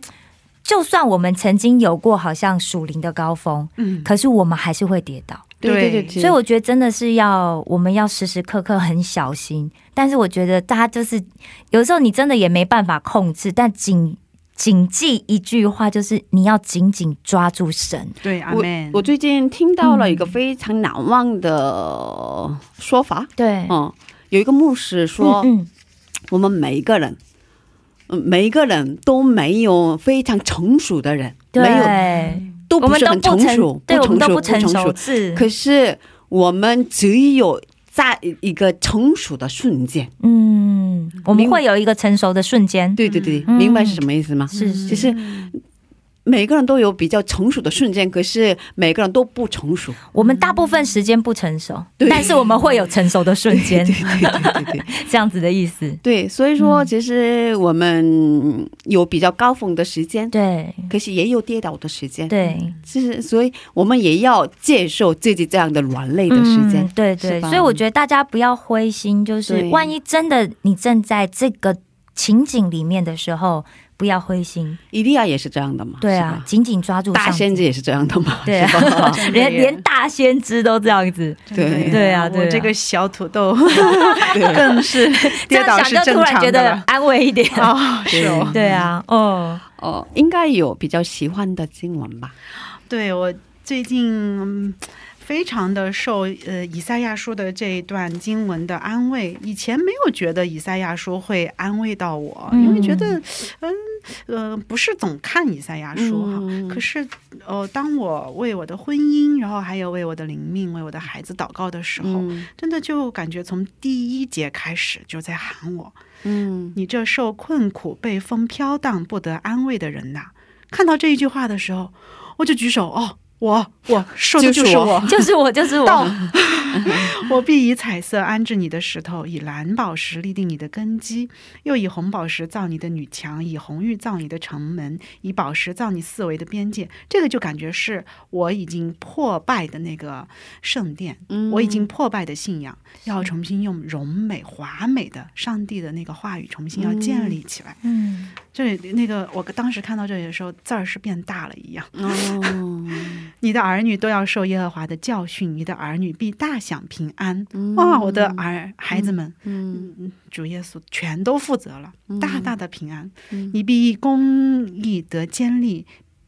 就算我们曾经有过好像属灵的高峰，嗯，可是我们还是会跌倒。对对对所以我觉得真的是要我们要时时刻刻很小心。但是我觉得大家就是有时候你真的也没办法控制，但谨谨记一句话，就是你要紧紧抓住神。对，阿我门。我最近听到了一个嗯非常难忘的说法，对，嗯，有一个牧师说，嗯我们每一个人，嗯，每一个人都没有非常成熟的人，对，没有都我们都不是很成成熟，对，我们都不成熟，不成熟，可是我们只有在一个成熟的瞬间，嗯，我们会有一个成熟的瞬间，对对对，嗯。明白是什么意思吗？是就是是每个人都有比较成熟的瞬间，可是每个人都不成熟。我们大部分时间不成熟，对但是我们会有成熟的瞬间，对对对对对。<laughs> 这样子的意思。对，所以说嗯其实我们有比较高峰的时间，对可是也有跌倒的时间。，对，其实所以我们也要接受自己这样的软肋的时间。嗯、对对，所以我觉得大家不要灰心，就是万一真的你正在这个情景里面的时候，不要灰心。伊利亚也是这样的嘛？对啊，紧紧抓住大先知也是这样的嘛？对啊，<laughs> 连连大先知都这样子，对对啊对啊我这个小土豆更是这跌样想倒是正就突然觉得常的。安慰一点。哦，是哦，<laughs> 对啊，哦，哦，应该有比较喜欢的经文吧？对我最近。嗯非常的受呃以赛亚书的这一段经文的安慰，以前没有觉得以赛亚书会安慰到我，嗯因为觉得嗯呃不是总看以赛亚书哈。嗯可是呃，当我为我的婚姻，然后还有为我的灵命、为我的孩子祷告的时候，嗯真的就感觉从第一节开始就在喊我：“嗯你这受困苦、被风飘荡、不得安慰的人呐！”看到这一句话的时候，我就举手哦，我我说的 <laughs> 就是我，就是我，就是到我，<laughs> 我必以彩色安置你的石头，以蓝宝石立定你的根基，又以红宝石造你的女墙，以红玉造你的城门，以宝石造你四围的边界。这个就感觉是我已经破败的那个圣殿，嗯我已经破败的信仰，要重新用荣美华美的上帝的那个话语重新要建立起来。嗯，这里那个我当时看到这里的时候，字儿是变大了一样。哦，<laughs> 你的儿女都要受耶和华的教训，你的儿女必大享平安。嗯哇，我的儿孩子们，嗯嗯，主耶稣全都负责了，大大的平安。嗯你必以公义得坚立，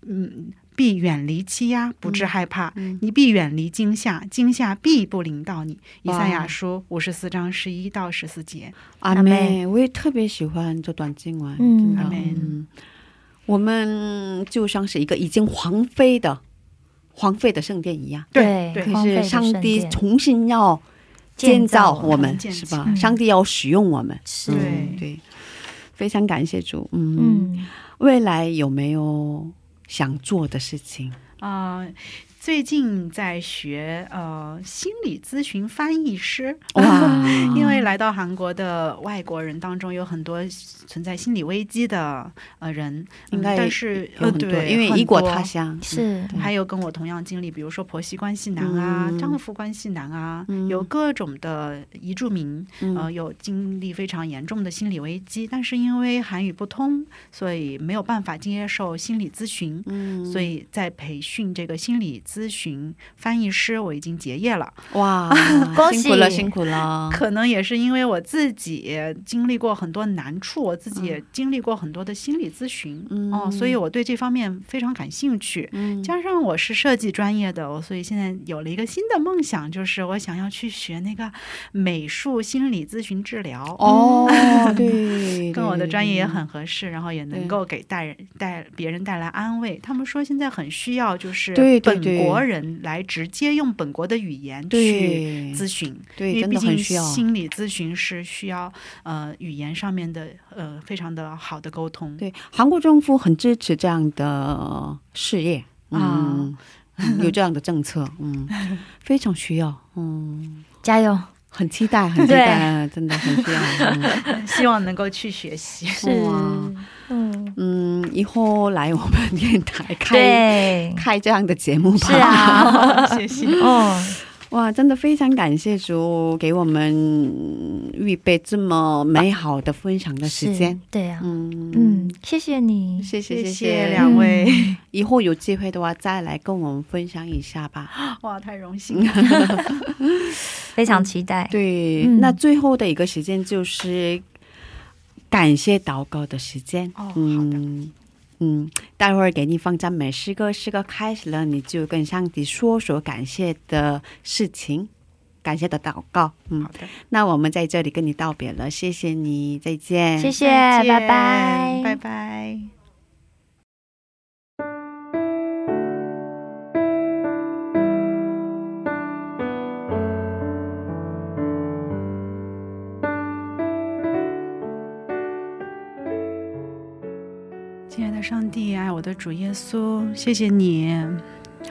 嗯，必远离欺压，不致害怕。嗯你必远离惊吓，惊吓必不临到你。以赛亚书五十四章十一到十四节。阿妹，我也特别喜欢这段经文。嗯阿妹嗯，我们就像是一个已经皇妃的、荒废的圣殿一样，对对可是上帝重新要建建造造我们，是吧？嗯上帝要使用我们，是。对。对，非常感谢主。嗯，嗯。未来有没有想做的事情？啊、最近在学呃心理咨询翻译师。哇。<laughs> 因为来到韩国的外国人当中有很多存在心理危机的呃人，应该嗯、但是呃、对，因为异国他乡是。还有跟我同样经历，比如说婆媳关系难啊、嗯。丈夫关系难啊，嗯。有各种的移住民，嗯。呃，有经历非常严重的心理危机，但是因为韩语不通，所以没有办法接受心理咨询，嗯。所以在培训这个心理咨询翻译师，我已经结业了。哇，<laughs> 恭辛苦了，喜辛苦了。可能也是因为我自己经历过很多难处，我自己也经历过很多的心理咨询，嗯哦，所以我对这方面非常感兴趣。嗯加上我是设计专业的，我所以现在有了一个新的梦想，就是我想要去学那个美术心理咨询治疗。哦，<laughs> 对，跟我的专业也很合适，然后也能够给带人带别人带来安慰。他们说现在很需要就是本对对对国人来直接用本国的语言去咨询，对，真因为毕竟的很需要。心理咨询是需要呃语言上面的呃非常的好的沟通。对，韩国政府很支持这样的事业嗯，有这样的政策，嗯，<laughs> 非常需要，嗯，加油，很期待，很期待，真的很需要。嗯 <laughs> 希望能够去学习。是哇嗯，嗯，以后来我们电台开，开这样的节目吧。是啊，<laughs> 谢谢。哦，哇，真的非常感谢主给我们预备这么美好的分享的时间是。对啊，嗯嗯，谢谢你，谢谢谢谢谢两位，以后有机会的话再来跟我们分享一下吧。<laughs> 哇，太荣幸了。<laughs> 非常期待。对，嗯那最后的一个时间就是感谢祷告的时间。哦好的嗯嗯，待会儿给你放赞美诗歌，诗歌开始了，你就跟上帝说说感谢的事情，感谢的祷告。嗯好，的，那我们在这里跟你道别了，谢谢你，再见，谢谢，拜拜，拜拜。上帝，爱我的主耶稣，谢谢你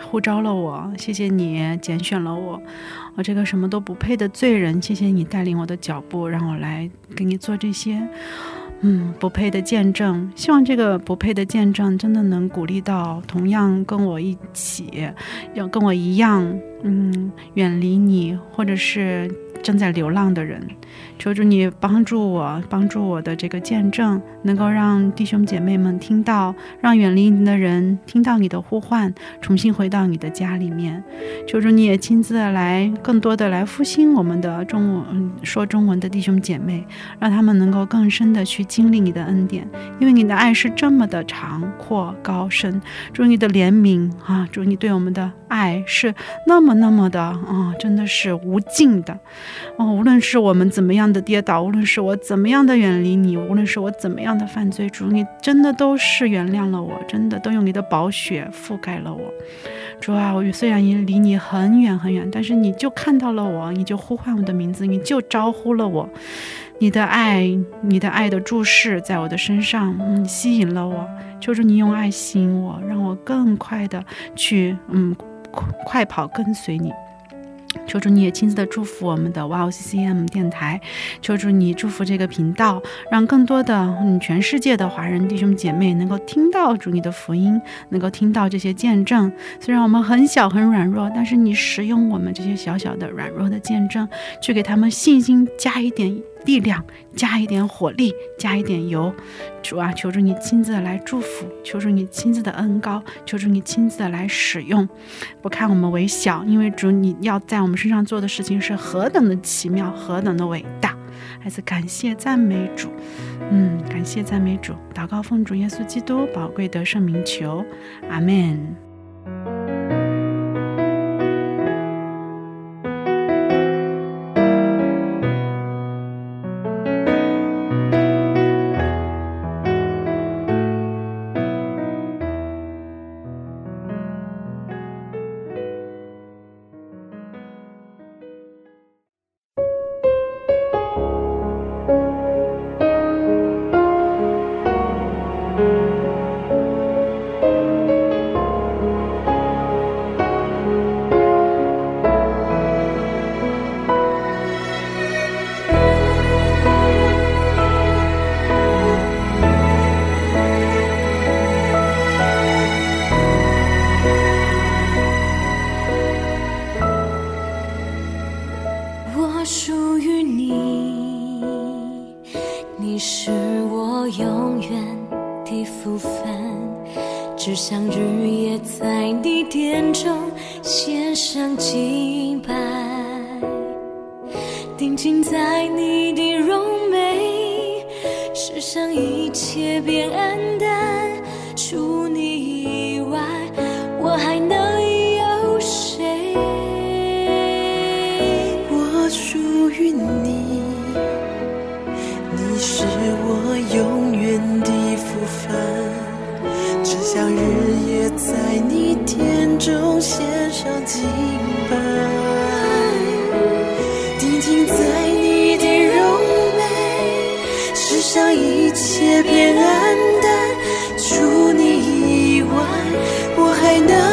呼召了我，谢谢你拣选了我，我这个什么都不配的罪人，谢谢你带领我的脚步，让我来给你做这些。嗯，不配的见证，希望这个不配的见证真的能鼓励到同样跟我一起，要跟我一样，嗯，远离你或者是正在流浪的人。求主你帮助我，帮助我的这个见证，能够让弟兄姐妹们听到，让远离你的人听到你的呼唤，重新回到你的家里面。求主你也亲自来，更多的来复兴我们的中文说中文的弟兄姐妹，让他们能够更深的去经历你的恩典，因为你的爱是这么的长阔高深。主你的怜悯啊，主你对我们的爱是那么那么的啊，真的是无尽的。哦，无论是我们怎么样的跌倒，无论是我怎么样的远离你，无论是我怎么样的犯罪，主你真的都是原谅了我，真的都用你的宝血覆盖了我。主啊，我虽然离你很远很远，但是你就看到了我，你就呼唤我的名字，你就招呼了我。你的爱，你的爱的注视在我的身上，嗯，吸引了我。求主你用爱吸引我，让我更快的去，嗯，快快跑跟随你。求主你也亲自的祝福我们的 Wow CCM 电台，求主你祝福这个频道，让更多的嗯全世界的华人弟兄姐妹能够听到主你的福音，能够听到这些见证。虽然我们很小很软弱，但是你使用我们这些小小的软弱的见证，去给他们信心加一点力量，加一点火力，加一点油。主啊，求主你亲自的来祝福，求主你亲自的恩高，求主你亲自的来使用。不看我们为小，因为主你要在我们身上做的事情是何等的奇妙，何等的伟大。还是感谢赞美主，嗯，感谢赞美主，祷告奉主耶稣基督宝贵的圣名求，阿门。定睛在你的容美，世上一切变黯淡，除你以外，我还能有谁？我属于你，你是我永远的福分，只想日夜在你殿中献上敬我还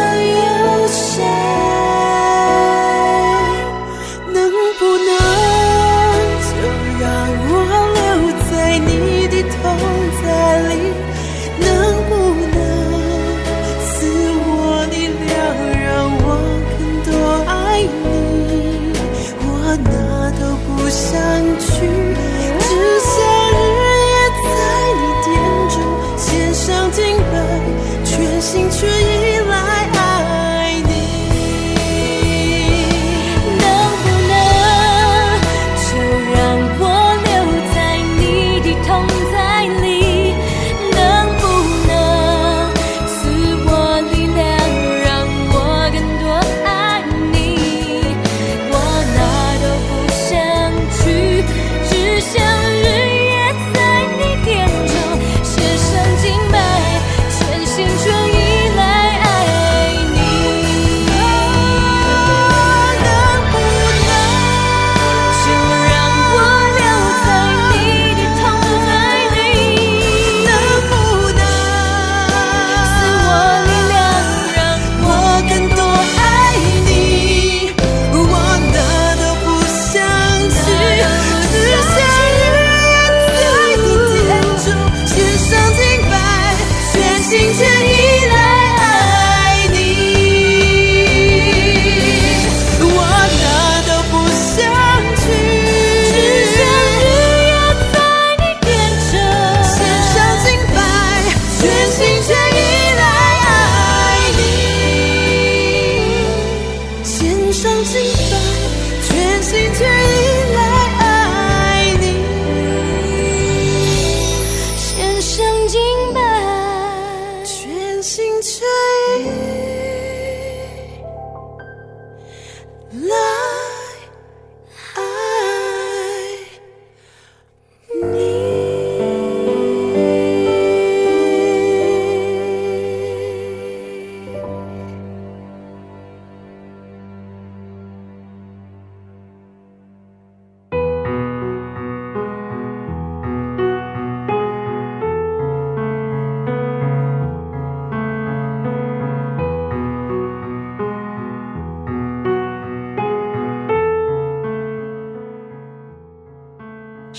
心却已。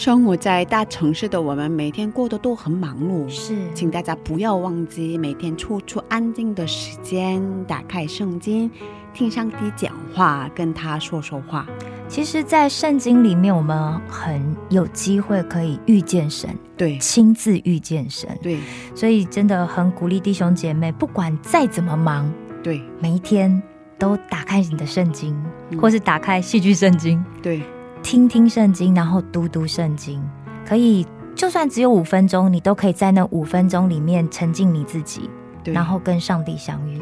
生活在大城市的我们，每天过得都很忙碌。是，请大家不要忘记每天抽出安静的时间，打开圣经，听上帝讲话，跟他说说话。其实，在圣经里面，我们很有机会可以遇见神，对。亲自遇见神，对。所以真的很鼓励弟兄姐妹，不管再怎么忙，对。每一天都打开你的圣经，嗯。或是打开戏剧圣经，对听听圣经，然后读读圣经，可以就算只有五分钟，你都可以在那五分钟里面沉浸你自己，对，然后跟上帝相遇。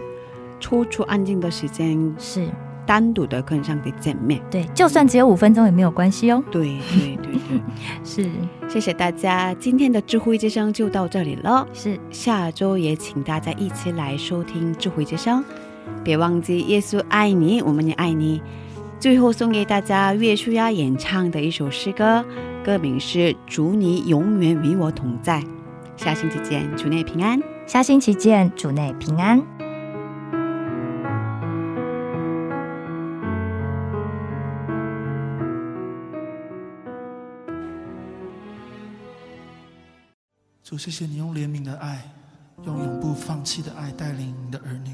抽出安静的时间，是单独的跟上帝见面。对，就算只有五分钟也没有关系哦。对对对对，<laughs> 是谢谢大家，今天的智慧之声就到这里了。是，下周也请大家一起来收听智慧之声，别忘记耶稣爱你，我们也爱你。最后送给大家岳书亚演唱的一首诗歌，歌名是《祝你永远与我同在》。下星期见，主内平安。下星期见，主内平安。主，谢谢你用怜悯的爱，用永不放弃的爱带领你的儿女。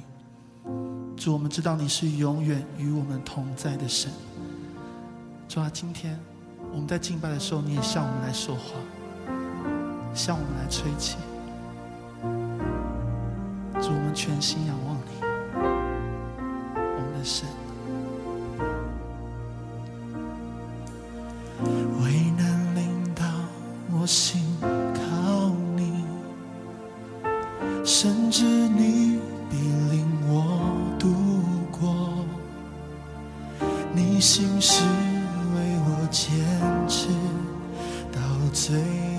主，我们知道你是永远与我们同在的神。主啊，今天我们在敬拜的时候，你也向我们来说话，向我们来吹气。主，我们全心仰望你，我们的神。为难领导我心坚持到最后。